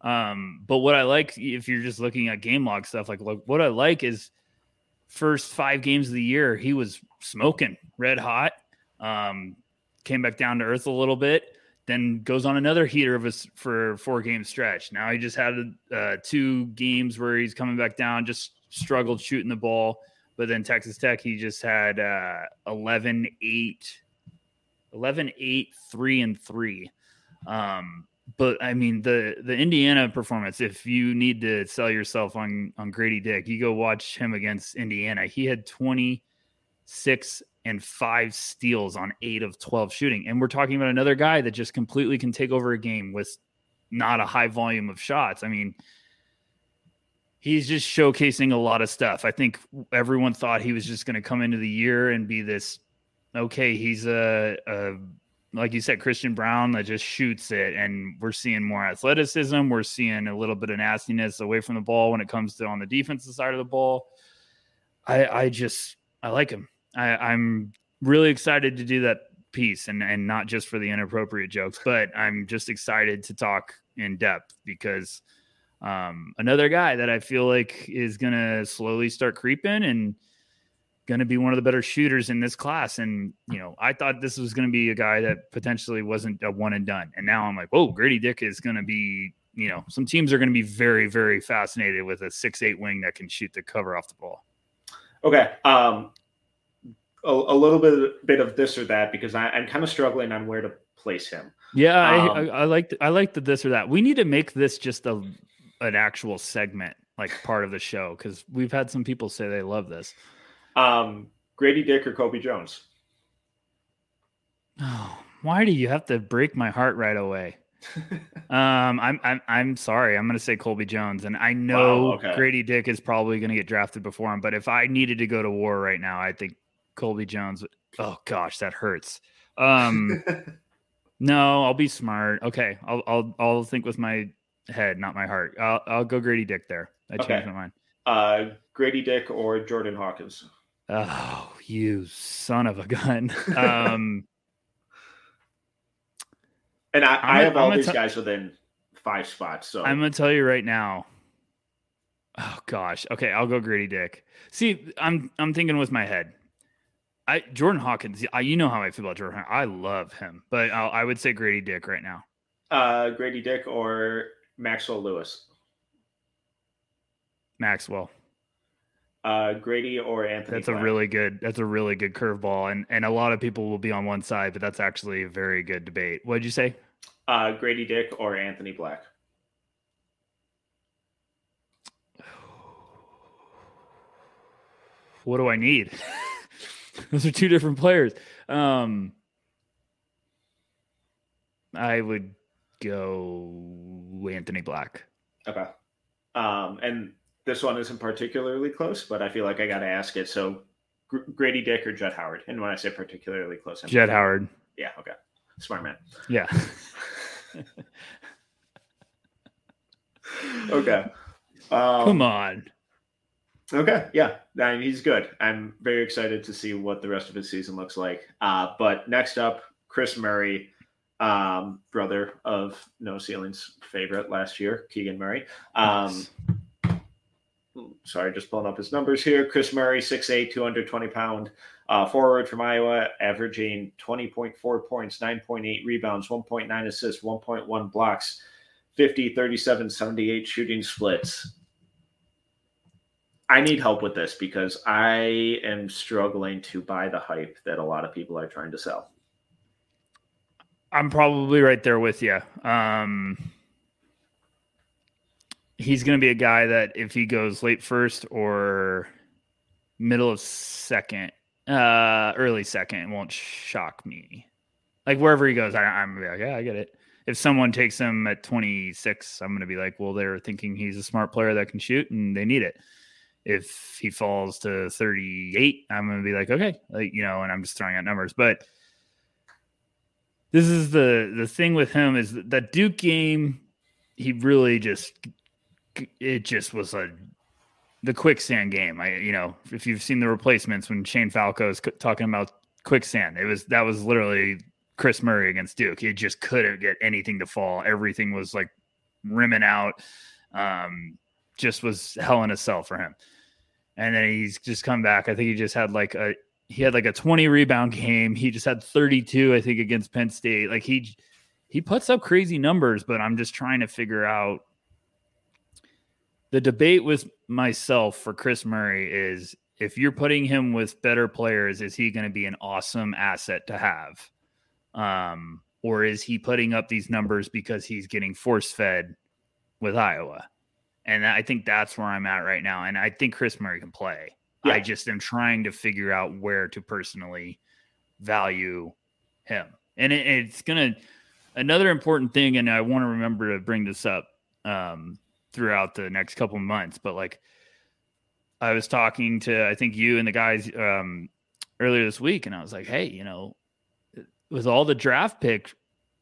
Um, but what I like, if you're just looking at game log stuff, like look, what I like is first five games of the year, he was smoking red hot. Um, came back down to earth a little bit, then goes on another heater of us for four game stretch. Now he just had uh, two games where he's coming back down, just struggled shooting the ball. But then Texas Tech, he just had uh, 11, 8, 11, 8, 3, and 3. Um, but I mean the the Indiana performance. If you need to sell yourself on on Gradey Dick, you go watch him against Indiana. He had twenty six and five steals on eight of twelve shooting, and we're talking about another guy that just completely can take over a game with not a high volume of shots. I mean, he's just showcasing a lot of stuff. I think everyone thought he was just going to come into the year and be this. Okay, he's a, a like you said, Christian Braun that just shoots it, and we're seeing more athleticism. We're seeing a little bit of nastiness away from the ball when it comes to on the defensive side of the ball. I, I just I like him. I, I'm really excited to do that piece, and and not just for the inappropriate jokes, but I'm just excited to talk in depth because um, another guy that I feel like is gonna slowly start creeping and going to be one of the better shooters in this class. And, you know, I thought this was going to be a guy that potentially wasn't a one and done. And now I'm like, whoa, Gradey Dick is going to be, you know, some teams are going to be very, very fascinated with a six eight wing that can shoot the cover off the ball. Okay. Um, a, a little bit, bit of this or that because I, am kind of struggling on where to place him. Yeah, um, I, I, I like I like the this or that. We need to make this just a an actual segment, like part of the show, because we've had some people say they love this. Um, Gradey Dick or Colby Jones? Oh, why do you have to break my heart right away? um, I'm I'm I'm sorry. I'm going to say Colby Jones, and I know wow, okay. Gradey Dick is probably going to get drafted before him. But if I needed to go to war right now, I think Colby Jones. Would, oh gosh, that hurts. Um, no, I'll be smart. Okay, I'll I'll I'll think with my head, not my heart. I'll I'll go Gradey Dick there. I okay. changed my mind. Uh, Gradey Dick or Jordan Hawkins? Oh, you son of a gun. Um, and I, I have all these t- guys within five spots. So I'm going to tell you right now. Oh gosh. Okay, I'll go Gradey Dick. See, I'm I'm thinking with my head. I Jordan Hawkins. I, you know how I feel about Jordan. I love him, but I'll, i would say Gradey Dick right now. Uh, Gradey Dick or Maxwell Lewis. Maxwell uh, Gradey or Anthony. That's Black. a really good. That's a really good curveball, and and a lot of people will be on one side, but that's actually a very good debate. What did you say? Uh, Gradey Dick or Anthony Black. What do I need? Those are two different players. Um, I would go Anthony Black. Okay. Um, and this one isn't particularly close, but I feel like I got to ask it. So, Gradey Dick or Howard? And when I say particularly close, I'm Jett Howard. Yeah. Okay. Smart man. Yeah. okay. Um, Come on. Okay, yeah, I mean, he's good. I'm very excited to see what the rest of his season looks like. Uh, but next up, Kris Murray, um, brother of No Ceiling's favorite last year, Keegan Murray. Um, sorry, just pulling up his numbers here. Kris Murray, 6'8, 220 pound uh, forward from Iowa, averaging 20.4 points, 9.8 rebounds, 1.9 assists, 1.1 blocks, 50, 37, 78 shooting splits. I need help with this because I am struggling to buy the hype that a lot of people are trying to sell. I'm probably right there with you. Um, he's going to be a guy that if he goes late first or middle of second, uh, early second, won't shock me. Like wherever he goes, I, am gonna be like, yeah, I get it. If someone takes him at 26, I'm going to be like, well, they're thinking he's a smart player that can shoot and they need it if he falls to 38, I'm going to be like, okay, like, you know, and I'm just throwing out numbers. But this is the the thing with him is that Duke game, he really just it just was a the quicksand game. I you know, if you've seen the replacements when Shane Falco is talking about quicksand, it was that was literally Kris Murray against Duke. He just couldn't get anything to fall. Everything was like rimming out. Um, just was hell in a cell for him. And then he's just come back. I think he just had like a he had like a 20 rebound game. He just had 32, I think, against Penn State. Like he he puts up crazy numbers, but I'm just trying to figure out the debate with myself for Kris Murray is if you're putting him with better players, is he going to be an awesome asset to have? Um, or is he putting up these numbers because he's getting force fed with Iowa? And I think that's where I'm at right now. And I think Kris Murray can play. Yeah. I just am trying to figure out where to personally value him. And it, it's going to, another important thing, and I want to remember to bring this up um, throughout the next couple months, but like I was talking to, I think you and the guys um, earlier this week, and I was like, hey, you know, with all the draft pick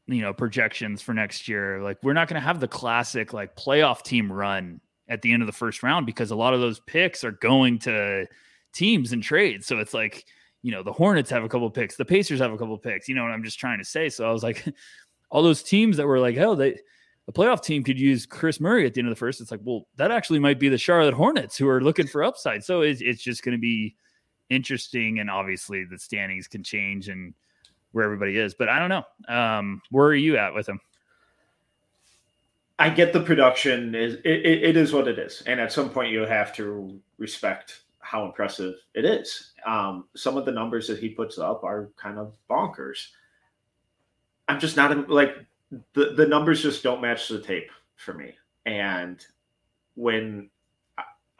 you know projections for next year like we're not going to have the classic like playoff team run at the end of the first round because a lot of those picks are going to teams and trades so it's like you know the hornets have a couple picks the pacers have a couple picks you know what i'm just trying to say so i was like all those teams that were like hell they the playoff team could use Kris murray at the end of the first it's like well that actually might be the charlotte hornets who are looking for upside so it's, it's just going to be interesting and obviously the standings can change and where everybody is. But I don't know. Um, where are you at with him? I get the production is it, it, is what it is, and at some point you have to respect how impressive it is. Um, some of the numbers that he puts up are kind of bonkers. I'm just not like the the numbers just don't match the tape for me. And when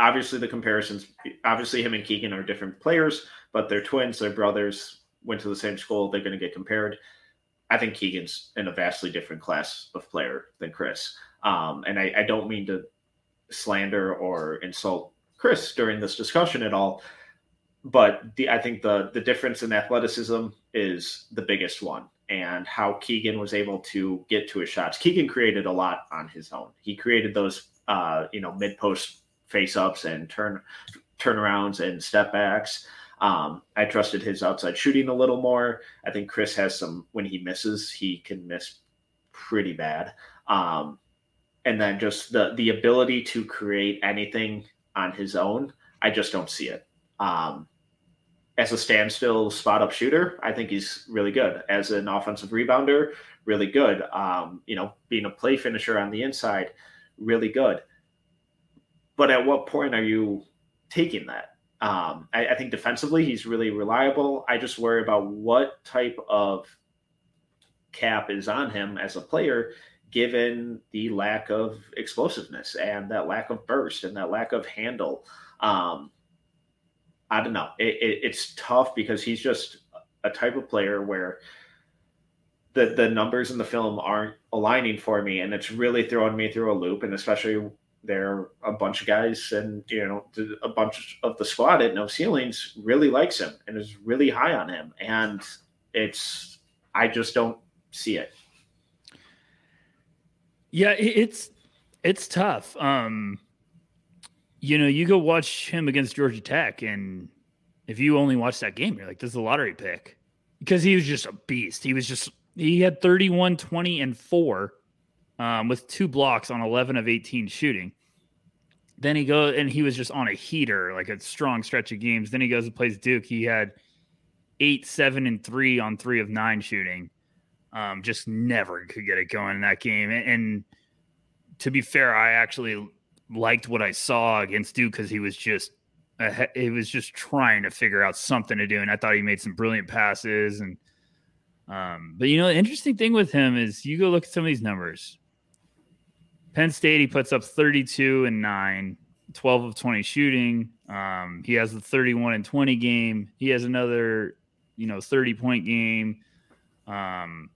obviously the comparisons, obviously him and Keegan are different players, but they're twins, they're brothers went to the same school, they're going to get compared. I think Keegan's in a vastly different class of player than Kris. Um, and I, I, don't mean to slander or insult Kris during this discussion at all, but the, I think the the difference in athleticism is the biggest one, and how Keegan was able to get to his shots. Keegan created a lot on his own. He created those, uh, you know, mid post face ups and turn turnarounds and step backs. Um, I trusted his outside shooting a little more. I think Kris has some when he misses, he can miss pretty bad. Um, and then just the the ability to create anything on his own, I just don't see it. Um, as a standstill spot up shooter, I think he's really good. As an offensive rebounder, really good. Um, you know, being a play finisher on the inside, really good. But at what point are you taking that? Um, I, I, think defensively he's really reliable. I just worry about what type of cap is on him as a player, given the lack of explosiveness and that lack of burst and that lack of handle. Um, I don't know. It, it, it's tough because he's just a type of player where the the numbers in the film aren't aligning for me, and it's really throwing me through a loop. And especially there are a bunch of guys and you know a bunch of the squad at no ceilings really likes him and is really high on him and it's i just don't see it Yeah, it's it's tough. Um, you know, you go watch him against Georgia Tech, and if you only watch that game, you're like, this is a lottery pick because he was just a beast. He was just he had 31, 20, and four um, with two blocks on 11 of 18 shooting. Then he goes and he was just on a heater, like a strong stretch of games. Then he goes and plays Duke. He had eight, seven, and three on three of nine shooting. Um, just never could get it going in that game. And, and to be fair, I actually liked what I saw against Duke because he was just he was just trying to figure out something to do, and I thought he made some brilliant passes. And um, but you know, the interesting thing with him is you go look at some of these numbers. Penn State, he puts up 32 and 9, 12 of 20 shooting. Um, he has the 31 and 20 game. He has another, you know, 30 point game. Um,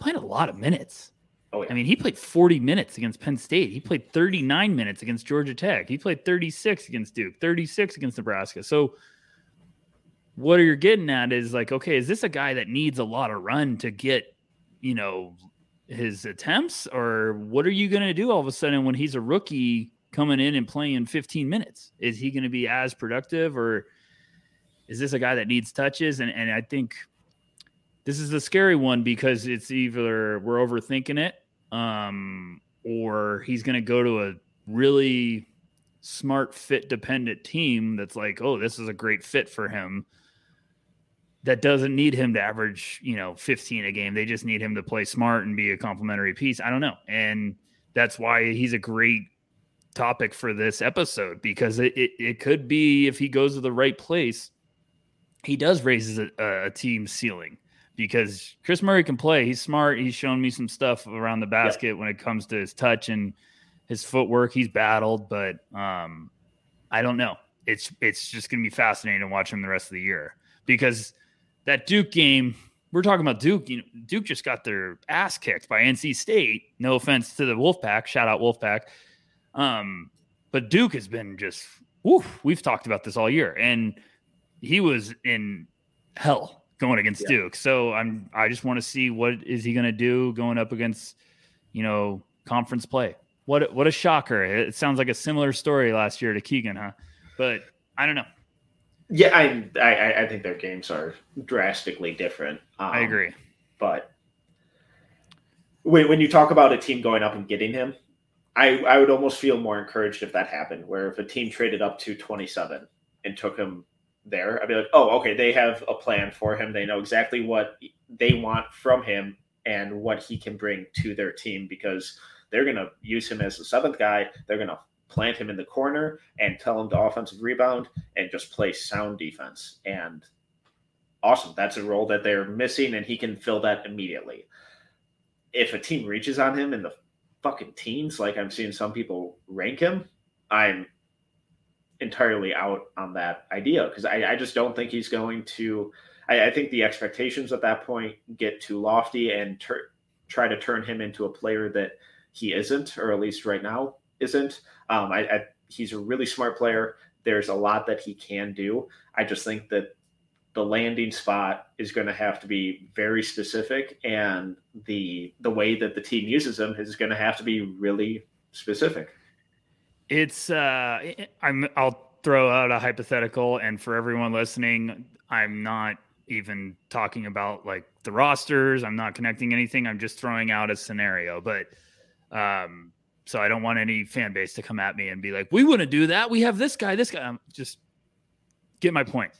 playing a lot of minutes. Oh, yeah. I mean, he played 40 minutes against Penn State. He played 39 minutes against Georgia Tech. He played 36 against Duke, 36 against Nebraska. So, what are you're getting at is like, okay, is this a guy that needs a lot of run to get, you know, his attempts, or what are you going to do all of a sudden when he's a rookie coming in and playing 15 minutes? Is he going to be as productive, or is this a guy that needs touches? And and I think this is the scary one because it's either we're overthinking it, um, or he's going to go to a really smart fit dependent team that's like, oh, this is a great fit for him that doesn't need him to average, you know, 15 a game. They just need him to play smart and be a complementary piece. I don't know. And that's why he's a great topic for this episode because it, it, it could be if he goes to the right place, he does raise a, a team ceiling because Kris Murray can play. He's smart. He's shown me some stuff around the basket yep. when it comes to his touch and his footwork. He's battled, but um, I don't know. It's it's just going to be fascinating to watch him the rest of the year because that Duke game, we're talking about Duke. You know, Duke just got their ass kicked by NC State. No offense to the Wolfpack. Shout out Wolfpack. Um, but Duke has been just. We've talked about this all year, and he was in hell going against yeah. Duke. So I'm I just want to see what is he going to do going up against you know conference play. What what a shocker! It sounds like a similar story last year to Keegan, huh? But I don't know. Yeah, I, I, I think their games are drastically different. Um, I agree, but when when you talk about a team going up and getting him, I I would almost feel more encouraged if that happened. Where if a team traded up to twenty seven and took him there, I'd be like, oh, okay, they have a plan for him. They know exactly what they want from him and what he can bring to their team because they're going to use him as the seventh guy. They're going to plant him in the corner and tell him to offensive rebound and just play sound defense. And awesome. That's a role that they're missing, and he can fill that immediately. If a team reaches on him in the fucking teens, like I'm seeing some people rank him, I'm entirely out on that idea because I, I, just don't think he's going to. I, I, think the expectations at that point get too lofty and ter- try to turn him into a player that he isn't, or at least right now isn't. Um, I, I, he's a really smart player. There's a lot that he can do. I just think that the landing spot is going to have to be very specific, and the the way that the team uses him is going to have to be really specific. It's uh, I'm I'll throw out a hypothetical, and for everyone listening, I'm not even talking about like the rosters. I'm not connecting anything. I'm just throwing out a scenario, but um, so I don't want any fan base to come at me and be like, we wouldn't do that. We have this guy, this guy. I'm just get my point.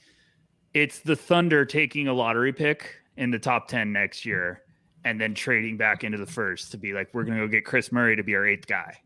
It's the Thunder taking a lottery pick in the top 10 next year and then trading back into the first to be like, we're going to go get Kris Murray to be our eighth guy.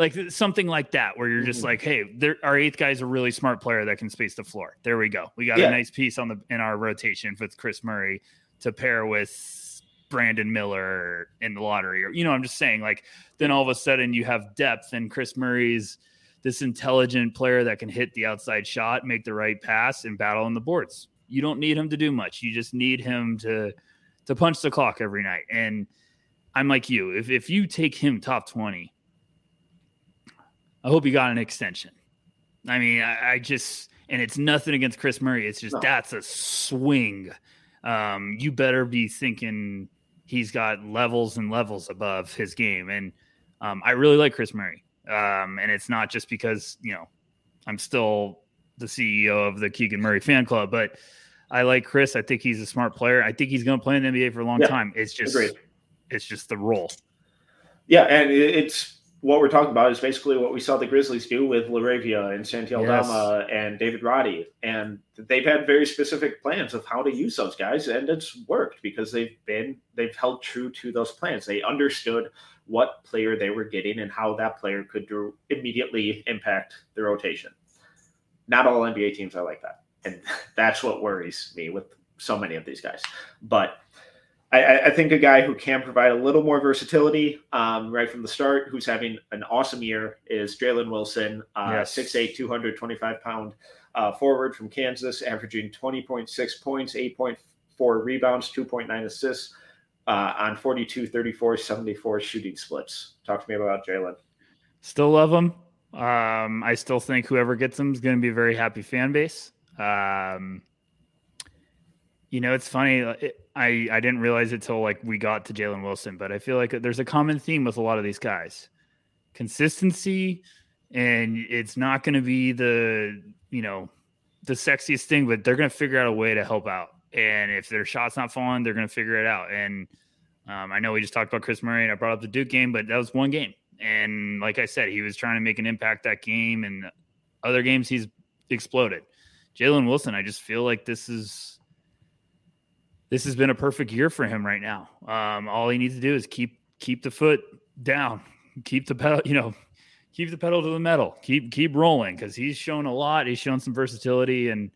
Like something like that, where you're just mm-hmm. like, hey, our eighth guy is a really smart player that can space the floor. There we go. We got yeah. a nice piece on the in our rotation with Kris Murray to pair with Brandon Miller in the lottery, or you know, I'm just saying, like, then all of a sudden you have depth, and Kris Murray's this intelligent player that can hit the outside shot, make the right pass, and battle on the boards. You don't need him to do much. You just need him to to punch the clock every night. And I'm like you. If if you take him top 20, I hope you got an extension. I mean, I, I just and it's nothing against Kris Murray. It's just no. that's a swing. Um, you better be thinking he's got levels and levels above his game. And Um, I really like Kris Murray. Um, and it's not just because, you know, I'm still the CEO of the Keegan Murray fan club, but I like Kris. I think he's a smart player. I think he's going to play in the NBA for a long yeah, time. It's just, agreed. it's just the role. Yeah. And it's, what we're talking about is basically what we saw the Grizzlies do with LaRavia and Santi Aldama yes. and David Roddy. And they've had very specific plans of how to use those guys, and it's worked because they've been they've held true to those plans. They understood what player they were getting and how that player could do, immediately impact the rotation. Not all NBA teams are like that. And that's what worries me with so many of these guys. But I, I, think a guy who can provide a little more versatility um, right from the start, who's having an awesome year, is Jalen Wilson, uh, yes. 6'8, 225 pound uh, forward from Kansas, averaging 20.6 points, 8.4 rebounds, 2.9 assists uh, on 42, 34, 74 shooting splits. Talk to me about Jalen. Still love him. Um, I still think whoever gets him is going to be a very happy fan base. Um, you know, it's funny. It, I I didn't realize it till like we got to Jalen Wilson, but I feel like there's a common theme with a lot of these guys: consistency, and it's not going to be the you know the sexiest thing, but they're going to figure out a way to help out. And if their shot's not falling, they're going to figure it out. And um, I know we just talked about Kris Murray, and I brought up the Duke game, but that was one game. And like I said, he was trying to make an impact that game, and other games he's exploded. Jalen Wilson, I just feel like this is this has been a perfect year for him right now. Um, all he needs to do is keep keep the foot down, keep the pedal, you know, keep the pedal to the metal, keep keep rolling because he's shown a lot. He's shown some versatility, and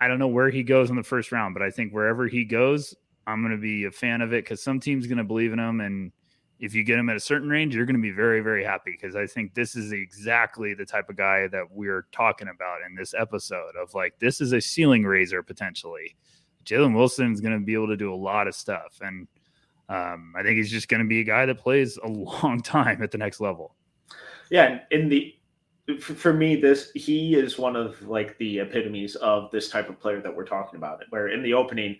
I don't know where he goes in the first round, but I think wherever he goes, I'm going to be a fan of it because some team's going to believe in him, and if you get him at a certain range, you're going to be very very happy because I think this is exactly the type of guy that we're talking about in this episode of like this is a ceiling raiser potentially Jalen Wilson is going to be able to do a lot of stuff. And um, I think he's just going to be a guy that plays a long time at the next level. Yeah. In the, for me, this, he is one of like the epitomes of this type of player that we're talking about. Where in the opening,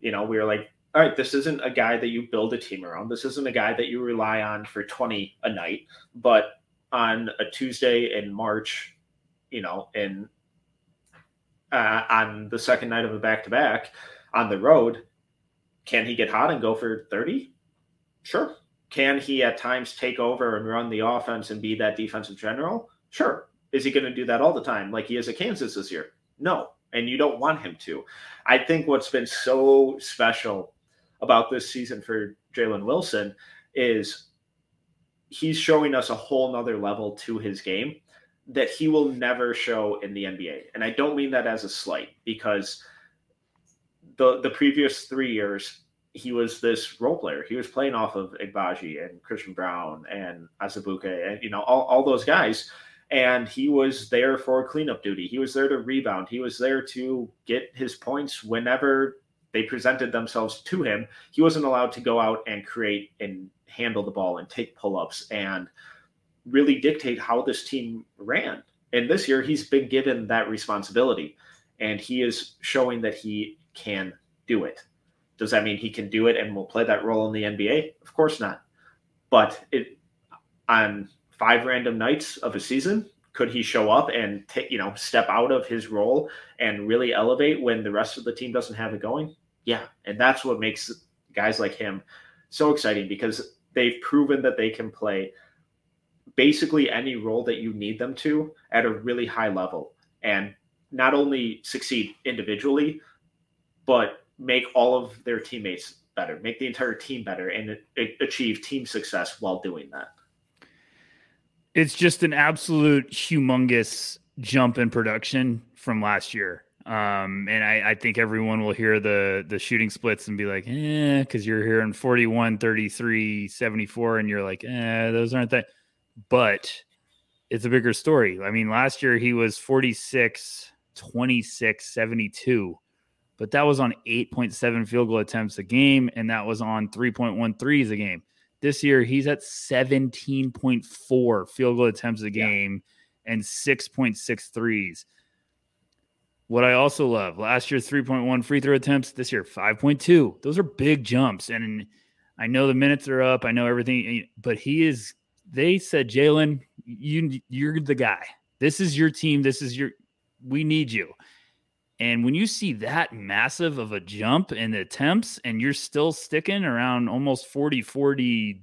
you know, we were like, all right, this isn't a guy that you build a team around. This isn't a guy that you rely on for 20 a night. But on a Tuesday in March, you know, in uh, on the second night of a back to back on the road, can he get hot and go for 30? Sure. Can he at times take over and run the offense and be that defensive general? Sure. Is he going to do that all the time like he is at Kansas this year? No. And you don't want him to. I think what's been so special about this season for Jalen Wilson is he's showing us a whole nother level to his game that he will never show in the NBA. And I don't mean that as a slight because the the previous three years he was this role player. He was playing off of Agbaji and Christian Braun and Azubuike and you know all, all those guys. And he was there for cleanup duty. He was there to rebound. He was there to get his points whenever they presented themselves to him. He wasn't allowed to go out and create and handle the ball and take pull-ups and really dictate how this team ran. And this year, he's been given that responsibility, and he is showing that he can do it. Does that mean he can do it and will play that role in the NBA? Of course not. But it on five random nights of a season, could he show up and take you know step out of his role and really elevate when the rest of the team doesn't have it going? Yeah, and that's what makes guys like him so exciting because they've proven that they can play basically any role that you need them to at a really high level and not only succeed individually but make all of their teammates better make the entire team better and achieve team success while doing that. It's just an absolute humongous jump in production from last year. Um, and I, I, think everyone will hear the the shooting splits and be like, eh, because you're hearing 41, 33, 74, and you're like, eh, those aren't that but it's a bigger story. I mean, last year he was 46, 26, 72, but that was on 8.7 field goal attempts a game, and that was on 3.1 threes a game. This year he's at 17.4 field goal attempts a game yeah. and 6.6 threes. What I also love last year, 3.1 free throw attempts, this year, 5.2. Those are big jumps. And I know the minutes are up, I know everything, but he is they said, Jalen, you you're the guy. This is your team. This is your we need you. And when you see that massive of a jump in attempts and you're still sticking around almost 40, 40,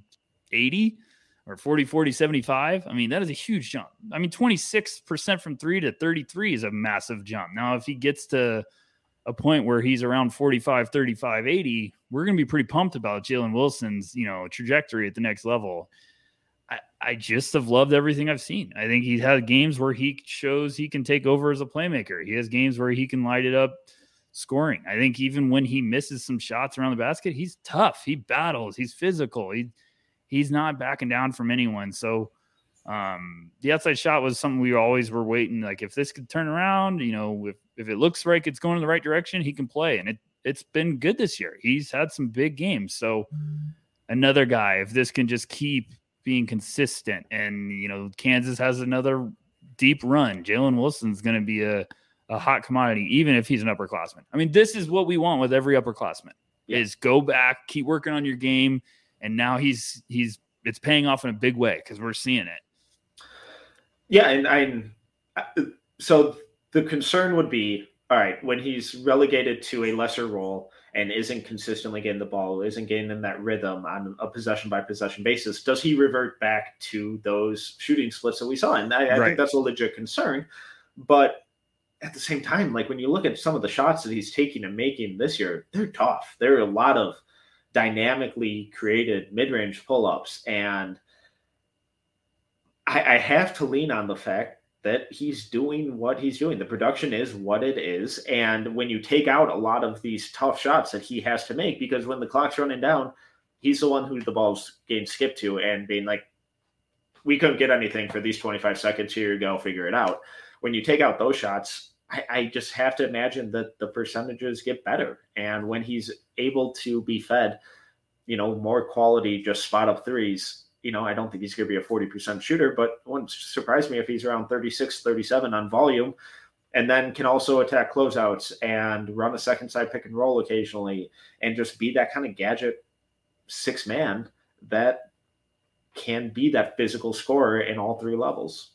80 or 40, 40, 75, I mean, that is a huge jump. I mean, 26% from three to 33 is a massive jump. Now, if he gets to a point where he's around 45, 35, 80, we're going to be pretty pumped about Jalen Wilson's, you know, trajectory at the next level. I, just have loved everything I've seen. I think he's had games where he shows he can take over as a playmaker. He has games where he can light it up scoring. I think even when he misses some shots around the basket, he's tough. He battles. He's physical. He he's not backing down from anyone. So um, the outside shot was something we always were waiting. Like if this could turn around, you know, if if it looks like it's going in the right direction, he can play. And it it's been good this year. He's had some big games. So another guy, if this can just keep being consistent. And, you know, Kansas has another deep run. Jalen Wilson's going to be a, a hot commodity, even if he's an upperclassman. I mean, this is what we want with every upperclassman yeah. is go back, keep working on your game. And now he's, he's, it's paying off in a big way because we're seeing it. Yeah. And I, so the concern would be, all right, when he's relegated to a lesser role, and isn't consistently getting the ball, isn't getting in that rhythm on a possession by possession basis, does he revert back to those shooting splits that we saw? And I, I right. think that's a legit concern. But at the same time, like when you look at some of the shots that he's taking and making this year, they're tough. There are a lot of dynamically created mid range pull ups. And I, I have to lean on the fact that he's doing what he's doing. The production is what it is. And when you take out a lot of these tough shots that he has to make, because when the clock's running down, he's the one who the ball's getting skipped to and being like, we couldn't get anything for these 25 seconds. Here you go, figure it out. When you take out those shots, I, I just have to imagine that the percentages get better. And when he's able to be fed, you know, more quality, just spot up threes, you know, I don't think he's going to be a 40% shooter, but it wouldn't surprise me if he's around 36, 37 on volume and then can also attack closeouts and run a second side pick and roll occasionally and just be that kind of gadget six man that can be that physical scorer in all three levels.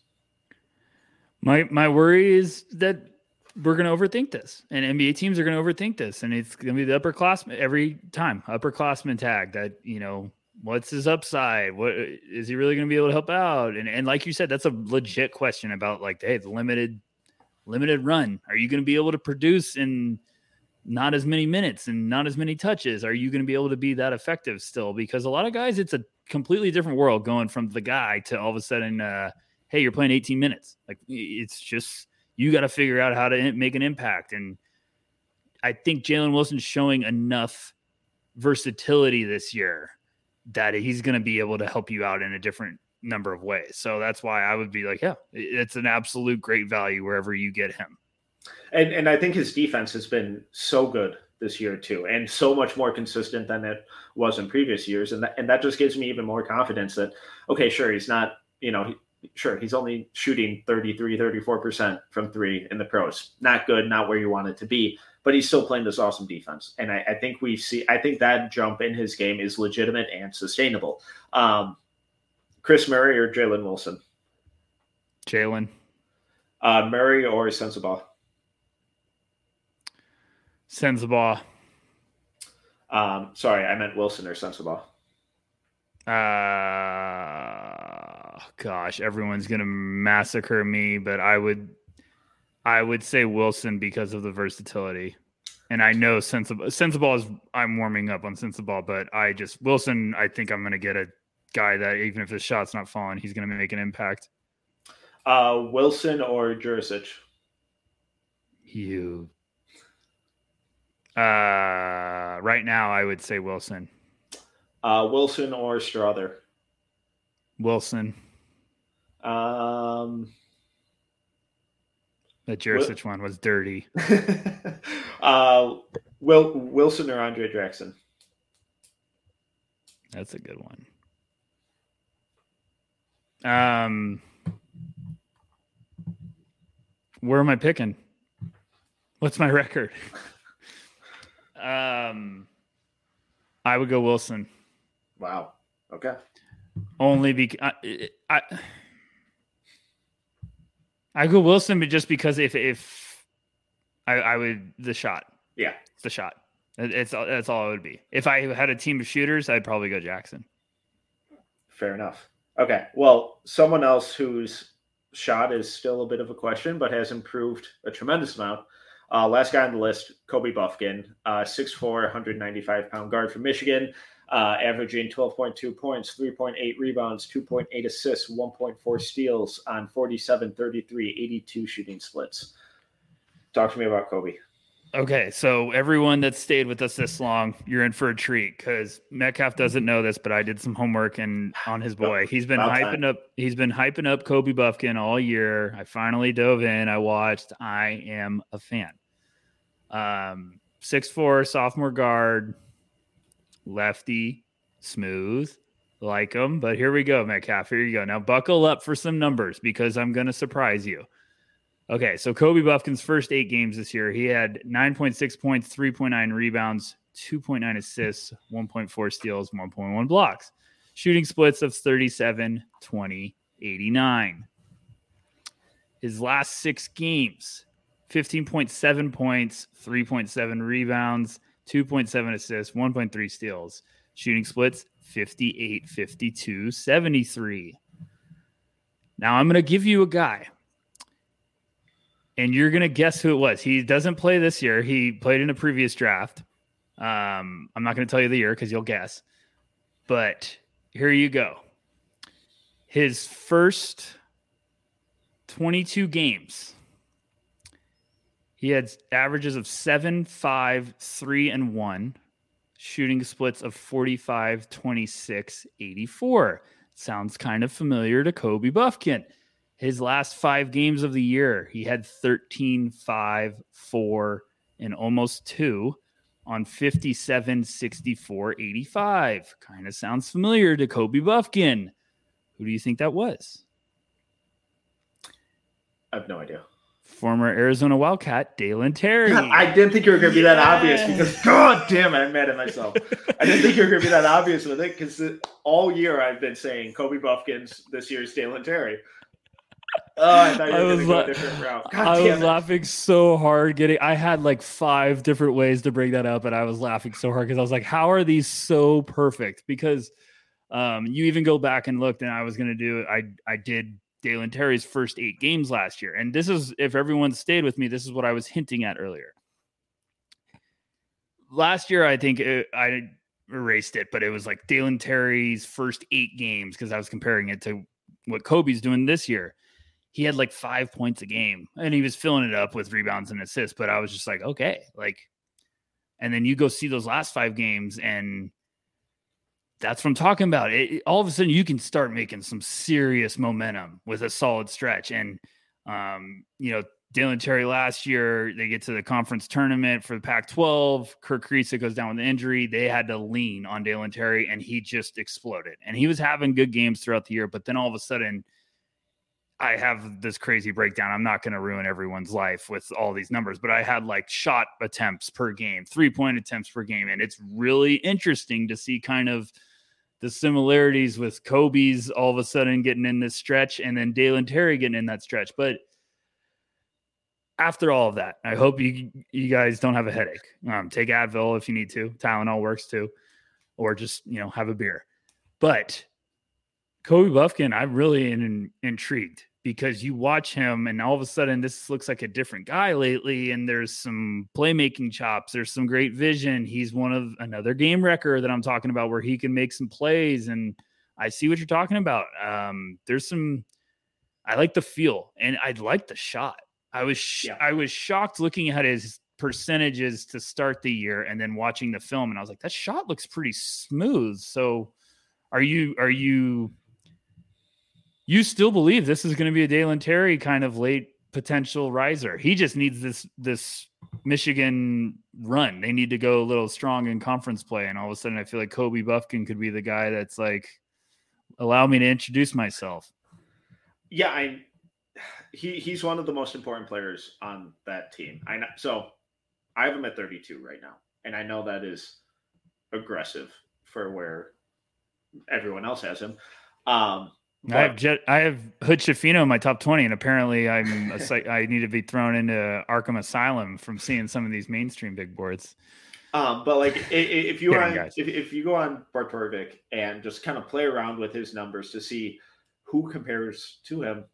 My my worry is that we're going to overthink this, and NBA teams are going to overthink this, and it's going to be the upperclassmen every time upperclassmen tag that you know what's his upside? What is he really going to be able to help out? And and like you said, that's a legit question about like, hey, the limited limited run. Are you going to be able to produce in not as many minutes and not as many touches? Are you going to be able to be that effective still? Because a lot of guys, it's a completely different world going from the guy to all of a sudden, uh, hey, you're playing 18 minutes. Like it's just you got to figure out how to make an impact. And I think Jalen Wilson's showing enough versatility this year that he's going to be able to help you out in a different number of ways. So that's why I would be like, yeah, it's an absolute great value wherever you get him. And and I think his defense has been so good this year too, and so much more consistent than it was in previous years, and that, and that just gives me even more confidence that okay, sure, he's not, you know, he, sure he's only shooting 33 34% from 3 in the pros. Not good, not where you want it to be, but he's still playing this awesome defense. And I, I, think we see, I think that jump in his game is legitimate and sustainable. Um, Kris Murray or Jalen Wilson? Jalen. Uh, Murray or Sensabaugh? Sensabaugh. Um, sorry, I meant Wilson or Sensabaugh. Uh, gosh, everyone's gonna massacre me, but I would I would say Wilson because of the versatility. And I know Sensabaugh Sensabaugh is I'm warming up on Sensabaugh, but I just Wilson, I think I'm gonna get a guy that even if the shot's not falling, he's gonna make an impact. Uh Wilson or Jurisic? You uh right now I would say Wilson. Uh Wilson or Strawther? Wilson. Um that Jurisic one was dirty. uh, Will Wilson or Andre Jackson? That's a good one. Um, where am I picking? What's my record? um, I would go Wilson. Wow. Okay. Only because I, I, I go Wilson, but just because if if I, I would the shot, yeah, it's the shot. It's that's all it would be. If I had a team of shooters, I'd probably go Jackson. Fair enough. Okay. Well, someone else whose shot is still a bit of a question, but has improved a tremendous amount. Uh, last guy on the list, Kobe Bufkin, uh, 6'4, 195 pound guard from Michigan, uh, averaging 12.2 points, 3.8 rebounds, 2.8 assists, 1.4 steals on 47, 33, 82 shooting splits. Talk to me about Kobe. Okay, so everyone that stayed with us this long, you're in for a treat because Metcalf doesn't know this, but I did some homework and on his boy. He's been About hyping time. up. He's been hyping up Kobe Bufkin all year. I finally dove in. I watched. I am a fan. Um, six four sophomore guard, lefty, smooth, like him. But here we go, Metcalf. Here you go. Now buckle up for some numbers because I'm going to surprise you. Okay, so Kobe Bufkin's first eight games this year, he had 9.6 points, 3.9 rebounds, 2.9 assists, 1.4 steals, 1.1 blocks. Shooting splits of 37, 20, 89. His last six games 15.7 points, 3.7 rebounds, 2.7 assists, 1.3 steals. Shooting splits 58, 52, 73. Now I'm going to give you a guy and you're gonna guess who it was. He doesn't play this year. He played in a previous draft. Um, I'm not gonna tell you the year because you'll guess. But here you go. His first 22 games, he had averages of seven, five, three, and one, shooting splits of 45, 26, 84. Sounds kind of familiar to Kobe Bufkin. His last five games of the year, he had 13, 5, 4, and almost two on 57, 64, 85. Kind of sounds familiar to Kobe Bufkin. Who do you think that was? I have no idea. Former Arizona Wildcat, Dalen Terry. I didn't think you were going to be yeah. that obvious because, God damn it, I'm mad at myself. I didn't think you were going to be that obvious with it because all year I've been saying Kobe Bufkin's this year's Dalen Terry. Oh, I thought you were I was, la- different route. I was laughing so hard getting. I had like five different ways to bring that up, and I was laughing so hard because I was like, "How are these so perfect?" Because um, you even go back and looked, and I was going to do. I I did Dalen Terry's first eight games last year, and this is if everyone stayed with me, this is what I was hinting at earlier. Last year, I think it, I erased it, but it was like Dalen Terry's first eight games because I was comparing it to what Kobe's doing this year he had like five points a game and he was filling it up with rebounds and assists. But I was just like, okay, like, and then you go see those last five games and that's what I'm talking about. It, all of a sudden, you can start making some serious momentum with a solid stretch. And, um, you know, Dalen Terry last year, they get to the conference tournament for the Pac 12. Kerr Kriisa goes down with an injury. They had to lean on Dalen Terry, and he just exploded. And he was having good games throughout the year. But then all of a sudden, I have this crazy breakdown. I'm not going to ruin everyone's life with all these numbers, but I had like shot attempts per game, three point attempts per game. And it's really interesting to see kind of the similarities with Kobe's all of a sudden getting in this stretch and then Dalen Terry getting in that stretch. But after all of that, I hope you you guys don't have a headache. Um, take Advil if you need to. Tylenol works too, or just you know have a beer. But Kobe Bufkin, I'm really in, intrigued because you watch him and all of a sudden this looks like a different guy lately and there's some playmaking chops there's some great vision. He's one of another game wrecker that i'm talking about where he can make some plays and i see what you're talking about. Um, there's some i like the feel and I'd like the shot. I was sh- yeah. i was shocked looking at his percentages to start the year and then watching the film and i was like that shot looks pretty smooth. So are you are you you still believe this is going to be a Dalen Terry kind of late potential riser. He just needs this this Michigan run. They need to go a little strong in conference play, and all of a sudden, I feel like Kobe Bufkin could be the guy that's like, allow me to introduce myself. Yeah, I he he's one of the most important players on that team. I know, so I have him at 32 right now, and I know that is aggressive for where everyone else has him. Um, I have Jett, I have Hood Schifino in my top twenty, and apparently I'm a, I need to be thrown into Arkham Asylum from seeing some of these mainstream big boards. Um, but like if you on, if, if you go on Bart Torvik and just kind of play around with his numbers to see who compares to him,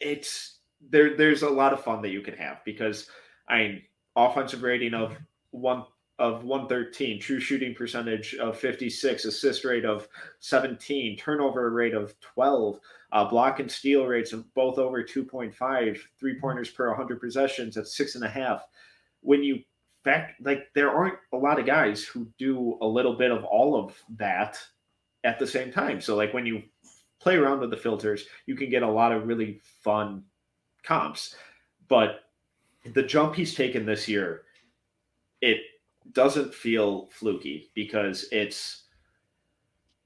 it's there. There's a lot of fun that you can have because I mean, offensive rating of one of 113, true shooting percentage of 56, assist rate of 17, turnover rate of 12, uh, block and steal rates of both over 2.5, three pointers per 100 possessions at six and a half. When you fact, like there aren't a lot of guys who do a little bit of all of that at the same time. So like when you play around with the filters, you can get a lot of really fun comps. But the jump he's taken this year, it doesn't feel fluky because it's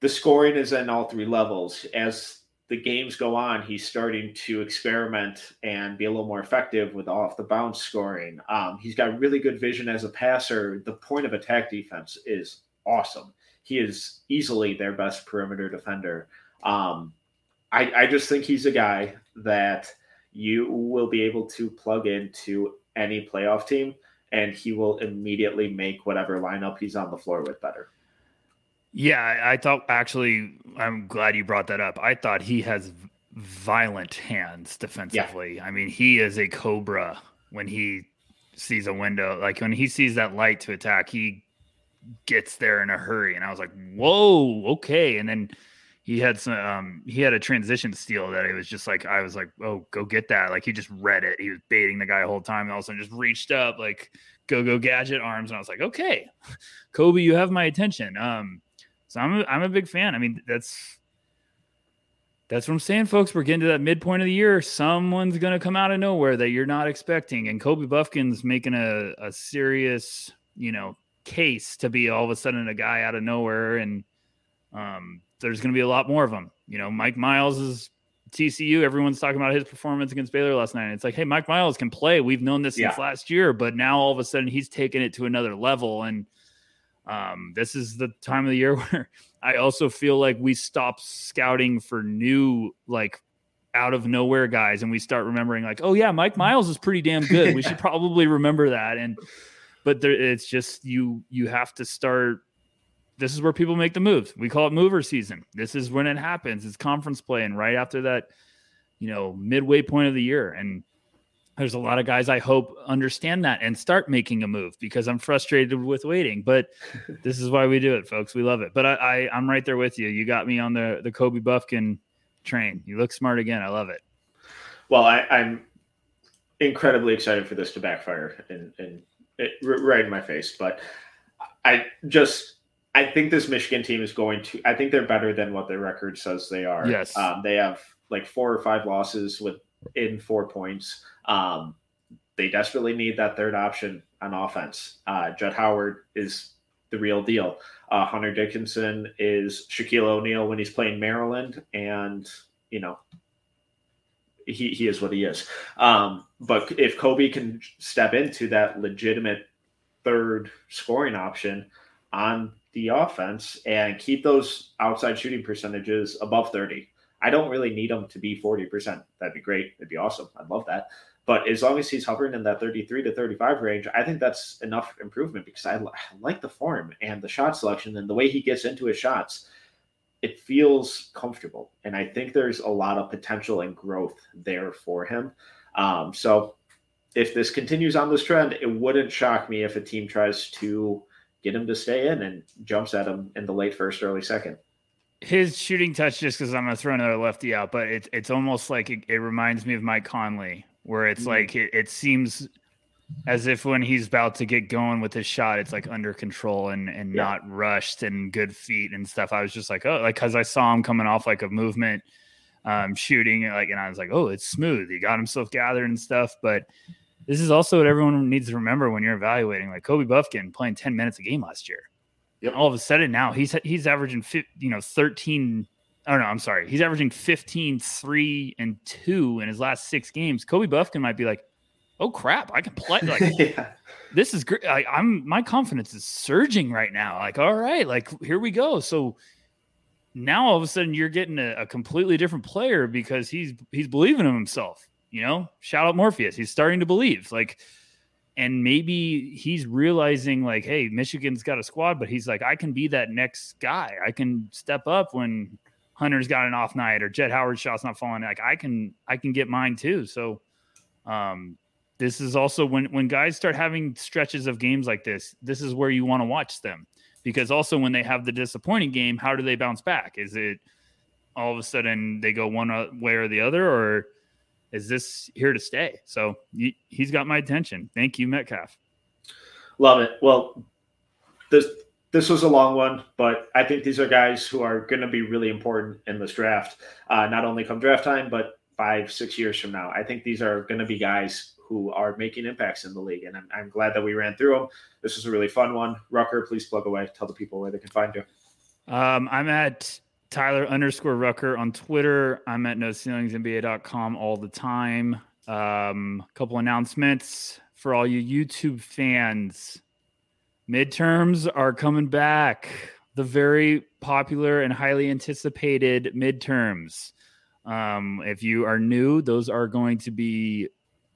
the scoring is in all three levels. As the games go on, he's starting to experiment and be a little more effective with off the bounce scoring. Um, he's got really good vision as a passer. The point of attack defense is awesome. He is easily their best perimeter defender. Um, I, I just think he's a guy that you will be able to plug into any playoff team and he will immediately make whatever lineup he's on the floor with better. Yeah, I thought actually, I'm glad you brought that up. I thought he has violent hands defensively. Yeah. I mean, he is a cobra when he sees a window. Like when he sees that light to attack, he gets there in a hurry. And I was like, whoa, okay. And then he had some um, he had a transition steal that it was just like I was like, oh, go get that. Like he just read it. He was baiting the guy the whole time and all of a sudden just reached up like go go gadget arms. And I was like, okay, Kobe, you have my attention. Um, so I'm a, I'm a big fan. I mean, that's that's what I'm saying, folks. We're getting to that midpoint of the year. Someone's gonna come out of nowhere that you're not expecting. And Kobe Bufkin's making a, a serious, you know, case to be all of a sudden a guy out of nowhere and um there's going to be a lot more of them. You know, Mike Miles is TCU. Everyone's talking about his performance against Baylor last night. It's like, hey, Mike Miles can play. We've known this yeah. since last year, but now all of a sudden he's taken it to another level. And um, this is the time of the year where I also feel like we stop scouting for new, like out of nowhere guys, and we start remembering, like, oh yeah, Mike Miles is pretty damn good. We should probably remember that. And but there, it's just you you have to start this is where people make the moves. We call it mover season. This is when it happens. It's conference play, and right after that, you know, midway point of the year. And there's a lot of guys I hope understand that and start making a move because I'm frustrated with waiting. But this is why we do it, folks. We love it. But I, I I'm right there with you. You got me on the the Kobe Bufkin train. You look smart again. I love it. Well, I, I'm incredibly excited for this to backfire and and it, right in my face. But I just I think this Michigan team is going to. I think they're better than what their record says they are. Yes, um, they have like four or five losses with in four points. Um, they desperately need that third option on offense. Uh, Jett Howard is the real deal. Uh, Hunter Dickinson is Shaquille O'Neal when he's playing Maryland, and you know he he is what he is. Um, but if Kobe can step into that legitimate third scoring option on the offense and keep those outside shooting percentages above 30. I don't really need him to be 40%. That'd be great. It'd be awesome. I'd love that. But as long as he's hovering in that 33 to 35 range, I think that's enough improvement because I, I like the form and the shot selection and the way he gets into his shots. It feels comfortable. And I think there's a lot of potential and growth there for him. Um, so if this continues on this trend, it wouldn't shock me if a team tries to get him to stay in and jumps at him in the late first, early second. His shooting touch, just because I'm going to throw another lefty out, but it's it's almost like it, it reminds me of Mike Conley, where it's mm-hmm. like it, it seems as if when he's about to get going with his shot, it's like under control and and yeah. not rushed and good feet and stuff. I was just like, oh, like because I saw him coming off like a movement, um, shooting like, and I was like, oh, it's smooth. He got himself gathered and stuff, but this is also what everyone needs to remember when you're evaluating. Like Kobe Bufkin playing 10 minutes a game last year. Yep. All of a sudden now he's he's averaging you know 13 Oh no, I'm sorry. He's averaging 15, 3, and 2 in his last six games. Kobe Bufkin might be like, oh crap, I can play. Like yeah. this is great. I, I'm my confidence is surging right now. Like, all right, like here we go. So now all of a sudden you're getting a, a, completely different player because he's he's believing in himself. You know, shout out Morpheus. He's starting to believe. Like, and maybe he's realizing like, hey, Michigan's got a squad, but he's like, I can be that next guy. I can step up when Hunter's got an off night or Jett Howard's shot's not falling. Like I can I can get mine too. So um this is also when when guys start having stretches of games like this, this is where you want to watch them because also when they have the disappointing game, how do they bounce back? Is it all of a sudden they go one way or the other, or is this here to stay? So he's got my attention. Thank you, Metcalf. Love it. Well, this this was a long one, but I think these are guys who are going to be really important in this draft. Uh, not only come draft time, but five, six years from now. I think these are going to be guys who are making impacts in the league. And I'm, I'm glad that we ran through them. This was a really fun one. Rucker, please plug away. Tell the people where they can find you. Um, I'm at Tyler underscore Rucker on Twitter. I'm at NoCeilingsNBA.com all the time. Um, a couple announcements for all you YouTube fans. Midterms are coming back. The very popular and highly anticipated midterms. Um, if you are new, those are going to be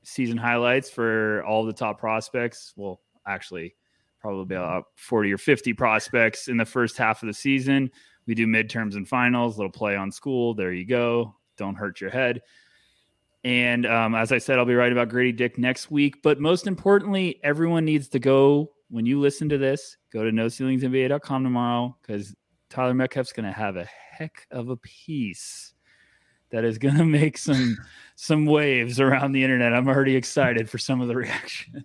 season highlights for all the top prospects. Well, actually, probably about 40 or 50 prospects in the first half of the season. We do midterms and finals, little play on school. There you go. Don't hurt your head. And um, as I said, I'll be right about Gradey Dick next week. But most importantly, everyone needs to go when you listen to this, go to noceilingsnba.com tomorrow because Tyler Metcalf's going to have a heck of a piece that is going to make some some waves around the internet. I'm already excited for some of the reactions.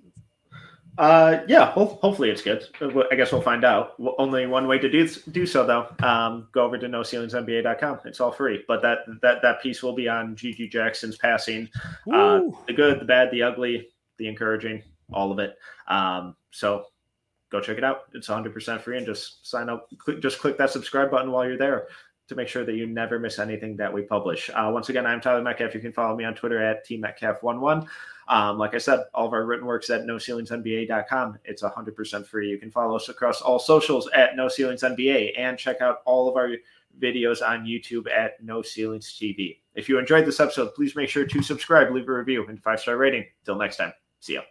Uh, yeah, well, hopefully it's good. I guess we'll find out. Only one way to do do so, though. Um, go over to noceilingsnba.com. It's all free. But that that that piece will be on GG Jackson's passing, uh, the good, the bad, the ugly, the encouraging, all of it. Um, so go check it out. It's 100% free and just sign up. Click, just click that subscribe button while you're there to make sure that you never miss anything that we publish. Uh, once again, I'm Tyler Metcalf. You can follow me on Twitter at tmetcalf11. Um, like I said, all of our written works at noceilingsnba.com. It's 100% free. You can follow us across all socials at No Ceilings NBA and check out all of our videos on YouTube at No Ceilings TV. If you enjoyed this episode, please make sure to subscribe, leave a review, and five star rating. Till next time, see ya.